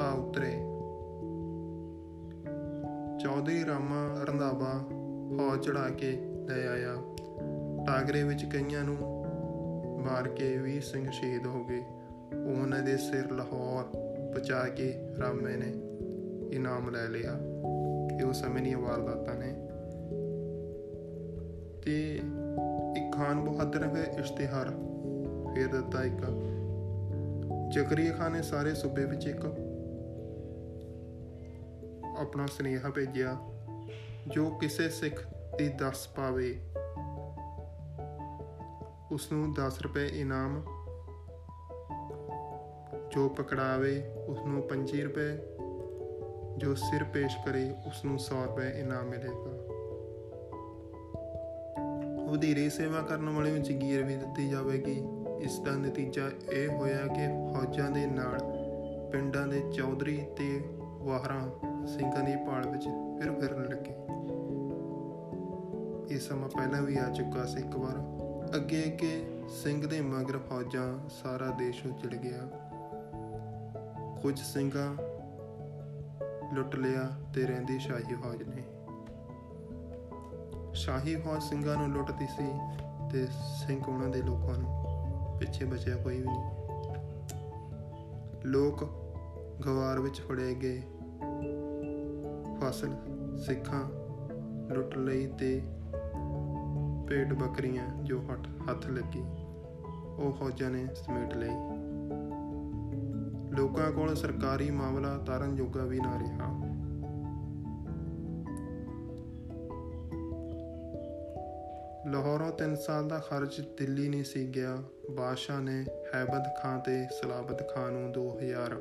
ਆ ਉਤਰੇ। ਚੌਧਰੀ ਰਾਮਾ ਰੰਧਾਵਾ ਫੌਜ ਚੜਾ ਕੇ ਲੈ ਆਇਆ। ਟਾਗਰੇ ਵਿੱਚ ਕਈਆਂ ਨੂੰ ਮਾਰ ਕੇ 20 ਸਿੰਘ ਸ਼ਹੀਦ ਹੋ ਗਏ। ਉਹਨਾਂ ਦੇ ਸਿਰ ਲਾਹੌਰ ਪਹੁੰਚਾ ਕੇ ਰਾਮੇ ਨੇ ਇਨਾਮ ਲੈ ਲਿਆ। ਇਹ ਉਸ ਸਮੇਂ ਦੀਆਂ ਵਾਰਦਾਤਾਂ ਨੇ। ਤੇ ਇੱਕ ਖਾਨ ਬਹਾਦਰ ਨੇ ਇਸ਼ਤਿਹਾਰ ਫੇਰ ਦਿੱਤਾ ਇੱਕ। ਜ਼ਕਰੀਆ ਖਾਨ ਨੇ ਸਾਰੇ ਸੂਬੇ ਵਿੱਚ ਇੱਕ ਆਪਣਾ ਸੁਨੇਹਾ ਭੇਜਿਆ, ਜੋ ਕਿਸੇ ਸਿੱਖ ਦੀ ਦੱਸ ਪਾਵੇ। ਉਸ ਨੂੰ 10 ਰੁਪਏ ਇਨਾਮ ਜੋ ਪਕੜਾਵੇ ਉਸ ਨੂੰ 25 ਰੁਪਏ ਜੋ ਸਿਰ ਪੇਸ਼ ਕਰੇ ਉਸ ਨੂੰ 100 ਰੁਪਏ ਇਨਾਮ ਮਿਲੇਗਾ। ਵਧੇਰੇ ਸੇਵਾ ਕਰਨ ਵਾਲੇ ਨੂੰ ਜਗੀਰ ਵੀ ਦਿੱਤੀ ਜਾਵੇਗੀ। ਇਸ ਦਾ ਨਤੀਜਾ ਇਹ ਹੋਇਆ ਕਿ ਫੌਜਾਂ ਦੇ ਨਾਲ ਪਿੰਡਾਂ ਦੇ ਚੌਧਰੀ ਤੇ ਵਾਹਰਾਂ ਸਿੰਘਾਂ ਦੀ ਭਾਲ ਵਿੱਚ ਫਿਰ ਫਿਰਨ ਲੱਗੇ। ਇਹ ਸਮਾਂ ਪਹਿਲਾਂ ਵੀ ਆ ਚੁੱਕਾ ਸੀ। ਇੱਕ ਵਾਰ ਅੱਗੇ ਅੱਗੇ ਸਿੰਘ ਦੇ ਮਗਰ ਫੌਜਾਂ ਸਾਰਾ ਦੇਸ਼ ਉਜੜ ਗਿਆ। ਕੁਝ ਸਿੰਘਾਂ ਲੁੱਟ ਲਿਆ ਤੇ ਰਹਿੰਦੀ ਸ਼ਾਹੀ ਫੌਜ ਨੇ। ਸ਼ਾਹੀ ਫੌਜ ਸਿੰਘਾਂ ਨੂੰ ਲੁੱਟਦੀ ਸੀ ਤੇ ਸਿੰਘ ਉਹਨਾਂ ਦੇ ਲੋਕਾਂ ਨੂੰ ਪਿੱਛੇ ਬਚਿਆ ਕੋਈ ਵੀ ਨਹੀਂ। ਲੋਕ ਗਵਾਰ ਵਿੱਚ ਫੜੇ ਗਏ। ਫਸਲ, ਸਿੱਖਾਂ ਲੁੱਟ ਲਈ ਤੇ ਪੇਟ ਬੱਕਰੀਆਂ ਜੋ ਹੱਥ ਹੱਥ ਲੱਗੀ, ਉਹ ਫੌਜਾਂ ਨੇ ਸਮੇਟ ਲਈ। ਲੋਕਾਂ ਕੋਲ ਸਰਕਾਰੀ ਮਾਮਲਾ ਤਾਰਨ ਜੋਗਾ ਵੀ ਨਾ ਰਿਹਾ। ਲਾਹੌਰੋਂ 3 ਸਾਲ ਦਾ ਖਰਚ ਦਿੱਲੀ ਨਹੀਂ ਸੀ ਗਿਆ। ਬਾਦਸ਼ਾਹ ਨੇ ਹੈਬਤ ਖਾਨ ਤੇ ਸਲਾਬਤ ਖਾਨ ਨੂੰ 2000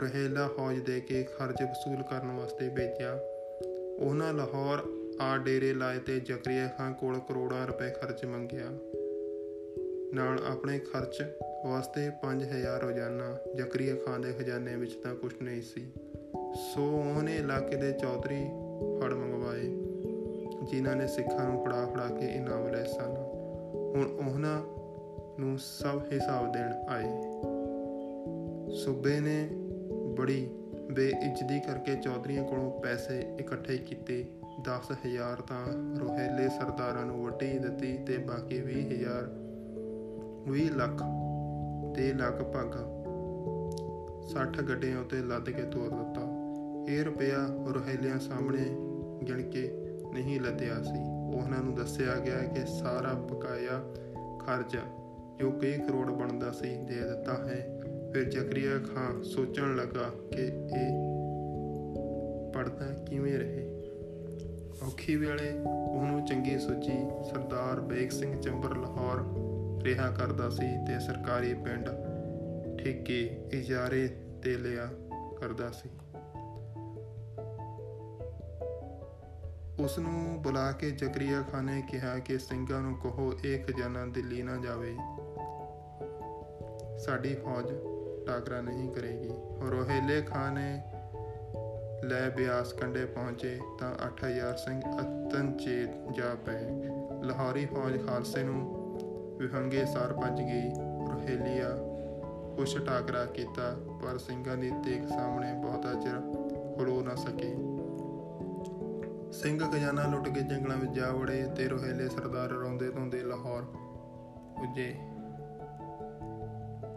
ਰਹਿਲਾ ਫੌਜ ਦੇ ਕੇ ਖਰਚ ਵਸੂਲ ਕਰਨ ਵਾਸਤੇ ਭੇਜਿਆ। ਉਹਨਾਂ ਲਾਹੌਰ ਆ ਡੇਰੇ ਲਾਏ ਤੇ ਜ਼ਕਰੀਆ ਖਾਨ ਕੋਲ ਕਰੋੜਾਂ ਰੁਪਏ ਖਰਚ ਮੰਗਿਆ। ਨਾਲ ਆਪਣੇ ਖਰਚ ਵਾਸਤੇ 5000 ਰੋਜ਼ਾਨਾ ਜ਼ਕਰੀਆ ਖਾਨ ਦੇ ਖਜ਼ਾਨੇ ਵਿੱਚ ਤਾਂ ਕੁਝ ਨਹੀਂ ਸੀ। ਸੋ ਉਹਨੇ ਇਲਾਕੇ ਦੇ ਚੌਧਰੀ ਫੜ ਮੰਗਵਾਏ। ਜਿਨ੍ਹਾਂ ਨੇ ਸਿੱਖਾਂ ਨੂੰ ਫੜਾ ਫੜਾ ਕੇ ਇਨਾਮ ਲਏ ਸਨ। ਹੁਣ ਉਹਨਾਂ ਨੂੰ ਸਭ ਹਿਸਾਬ ਦੇਣ ਆਏ। ਸੂਬੇ ਨੇ ਬੜੀ ਬੇਇੱਜ਼ਤੀ ਕਰਕੇ ਚੌਧਰੀਆਂ ਕੋਲੋਂ ਪੈਸੇ ਇਕੱਠੇ ਕੀਤੇ। 10000 ਤਾਂ ਰੋਹੇਲੇ ਸਰਦਾਰਾਂ ਨੂੰ ਵਟੀ ਦਿੱਤੀ ਤੇ ਬਾਕੀ 20000 20 ਲੱਖ ਤੇ ਲਗਭਗ 60 ਗੱਡਿਆਂ ਉਤੇ ਲੱਦ ਕੇ ਤੋਰ ਦਿੱਤਾ। ਇਹ ਰੁਪਇਆ ਰੋਹੇਲਿਆਂ ਸਾਹਮਣੇ ਗਿਣ ਕੇ ਨਹੀਂ ਲੱਦਿਆ ਸੀ। ਉਹਨਾਂ ਨੂੰ ਦੱਸਿਆ ਗਿਆ ਕਿ ਸਾਰਾ ਬਕਾਇਆ ਖਰਚਾ ਜੋ ਕਈ ਕਰੋੜ ਬਣਦਾ ਸੀ ਦੇ ਦਿੱਤਾ ਹੈ। ਫਿਰ ਜ਼ਕਰੀਆ ਖਾਨ ਸੋਚਣ ਲੱਗਾ ਕਿ ਇਹ ਪੜਦਾ ਕਿਵੇਂ ਰਹੇ। ਔਖੀ ਵੇਲੇ ਉਹਨੂੰ ਚੰਗੀ ਸੋਚੀ ਸਰਦਾਰ ਬੇਗ ਸਿੰਘ ਚੰਬਰ ਲਾਹੌਰ ਰਿਹਾ ਕਰਦਾ ਸੀ ਤੇ ਸਰਕਾਰੀ ਪਿੰਡ ਠੇਕੇ ਇਜਾਰੇ ਤੇ ਲਿਆ ਕਰਦਾ ਸੀ। ਉਸ ਨੂੰ ਬੁਲਾ ਕੇ ਜ਼ਕਰੀਆ ਖਾਨ ਨੇ ਕਿਹਾ ਕਿ ਸਿੰਘਾਂ ਨੂੰ ਕਹੋ, ਇਹ ਖਜ਼ਾਨਾ ਦਿੱਲੀ ਨਾ ਜਾਵੇ। ਸਾਡੀ ਫੌਜ ਟਾਕਰਾ ਨਹੀਂ ਕਰੇਗੀ। ਰੋਹੇਲੇ ਖਾਨ ਨੇ ਲੈ ਬਿਆਸ ਕੰਡੇ ਪਹੁੰਚੇ ਤਾਂ 8000 ਸਿੰਘ ਅਤਨਚੇਤ ਜਾ ਪਏ। ਲਾਹੌਰੀ ਫੌਜ ਖਾਲਸੇ ਨੂੰ ਵਿਹੰਗੇ ਸਾਰ ਭੱਜ ਗਈ। ਰੋਹੇਲੀਆ ਕੁਛ ਟਾਕਰਾ ਕੀਤਾ, ਪਰ ਸਿੰਘਾਂ ਦੀ ਤੇਗ ਸਾਹਮਣੇ ਬਹੁਤਾ ਚਿਰ ਖਲੋ ਨਾ ਸਕੇ। ਸਿੰਘ ਖਜ਼ਾਨਾ ਲੁੱਟ ਕੇ ਜੰਗਲਾਂ ਵਿੱਚ ਜਾ ਵੜੇ ਤੇ ਰੋਹੇਲੇ ਸਰਦਾਰ ਰੋਂਦੇ ਧੋਂਦੇ ਲਾਹੌਰ ਪੁੱਜੇ।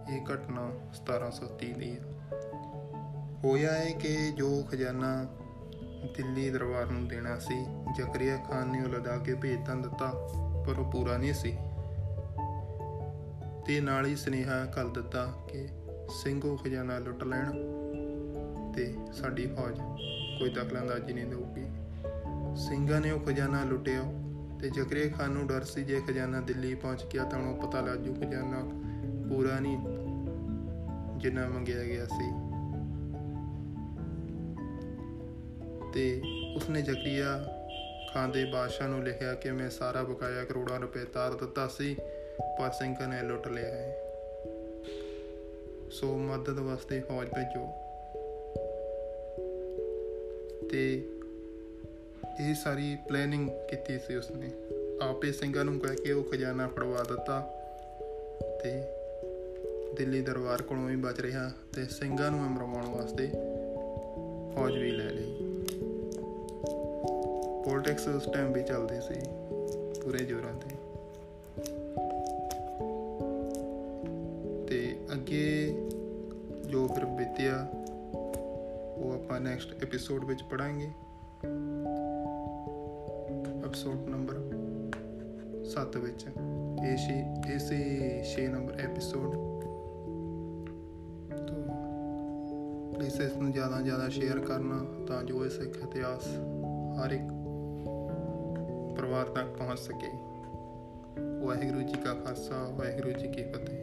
ਇਹ ਘਟਨਾ 1730 ਦੀ ਹੈ। ਹੋਇਆ ਹੈ ਕਿ ਜੋ ਖਜ਼ਾਨਾ ਦਿੱਲੀ ਦਰਬਾਰ ਨੂੰ ਦੇਣਾ ਸੀ, ਜ਼ਕਰੀਆ ਖਾਨ ਨੇ ਉਹ ਲਦਾ ਕੇ ਭੇਜ ਤਾਂ ਦਿੱਤਾ, ਪਰ ਉਹ ਪੂਰਾ ਨਹੀਂ ਸੀ। ਤੇ ਨਾਲ ਹੀ ਸਨੇਹਾ ਕੱਲ ਦਿੱਤਾ ਕਿ ਸਿੰਘ ਉਹ ਖਜ਼ਾਨਾ ਲੁੱਟ ਲੈਣ ਤੇ ਸਾਡੀ ਫੌਜ ਕੋਈ ਦਖਲਅੰਦਾਜ਼ੀ ਨਹੀਂ ਦੇਊਗੀ। ਸਿੰਘਾਂ ਨੇ ਉਹ ਖਜ਼ਾਨਾ ਲੁੱਟਿਆ ਤੇ ਜ਼ਕਰੀਆ ਖਾਨ ਨੂੰ ਡਰ ਸੀ ਜੇ ਖਜ਼ਾਨਾ ਦਿੱਲੀ ਪਹੁੰਚ ਗਿਆ ਤਾਂ ਉਹਨੂੰ ਪਤਾ ਲੱਗ ਜੂ ਖਜ਼ਾਨਾ ਪੂਰਾ ਨਹੀਂ ਜਿੰਨਾ ਮੰਗਿਆ ਗਿਆ ਸੀ। ਤੇ ਉਸਨੇ ਜ਼ਕਰੀਆ ਖਾਨ ਦੇ ਬਾਦਸ਼ਾਹ ਨੂੰ ਲਿਖਿਆ ਕਿ ਮੈਂ ਸਾਰਾ ਬਕਾਇਆ ਕਰੋੜਾਂ ਰੁਪਏ ਤਾਰ ਦਿੱਤਾ ਸੀ, ਪਰ ਸਿੰਘਾਂ ਨੇ ਲੁੱਟ ਲਿਆ ਹੈ। ਸੋ ਮਦਦ ਵਾਸਤੇ ਫੌਜ ਭੇਜੋ। ਤੇ ਇਹ ਸਾਰੀ ਪਲੈਨਿੰਗ ਕੀਤੀ ਸੀ ਉਸਨੇ। ਆਪੇ ਸਿੰਘਾਂ ਨੂੰ ਕਹਿ ਕੇ ਉਹ ਖਜ਼ਾਨਾ ਫੜਵਾ ਦਿੱਤਾ ਤੇ ਦਿੱਲੀ ਦਰਬਾਰ ਕੋਲੋਂ ਵੀ ਬਚ ਰਿਹਾ ਤੇ ਸਿੰਘਾਂ ਨੂੰ ਮਰਵਾਉਣ ਵਾਸਤੇ ਫੌਜ ਵੀ ਲੈ ਲਈ। ਪੋਲਿਟਿਕਸ ਉਸ ਟਾਈਮ ਵੀ ਚੱਲਦੀ ਸੀ ਪੂਰੇ ਜ਼ੋਰਾਂ ਤੇ। ਤੇ ਅੱਗੇ ਜੋ ਫਿਰ ਬੀਤਿਆ, ਉਹ ਆਪਾਂ ਨੈਕਸਟ ਐਪੀਸੋਡ ਵਿੱਚ ਪੜਾਂਗੇ ਐਪੀਸੋਡ ਨੰਬਰ 7 ਵਿੱਚ। ਇਹ ਸੀ ਇਸੇ 6 ਨੰਬਰ ਐਪੀਸੋਡ ਤੋਂ ਪਲੀਜ਼ ਇਸ ਨੂੰ ਜ਼ਿਆਦਾ ਜ਼ਿਆਦਾ ਸ਼ੇਅਰ ਕਰਨਾ ਤਾਂ ਜੋ ਇਹ ਸਿੱਖ ਇਤਿਹਾਸ ਹਰ ਇੱਕ ਪਰਿਵਾਰ ਤੱਕ ਪਹੁੰਚ ਸਕੇ। ਵਾਹਿਗੁਰੂ ਜੀ ਕਾ ਖਾਲਸਾ, ਵਾਹਿਗੁਰੂ ਜੀ ਕੀ ਫਤਿਹ।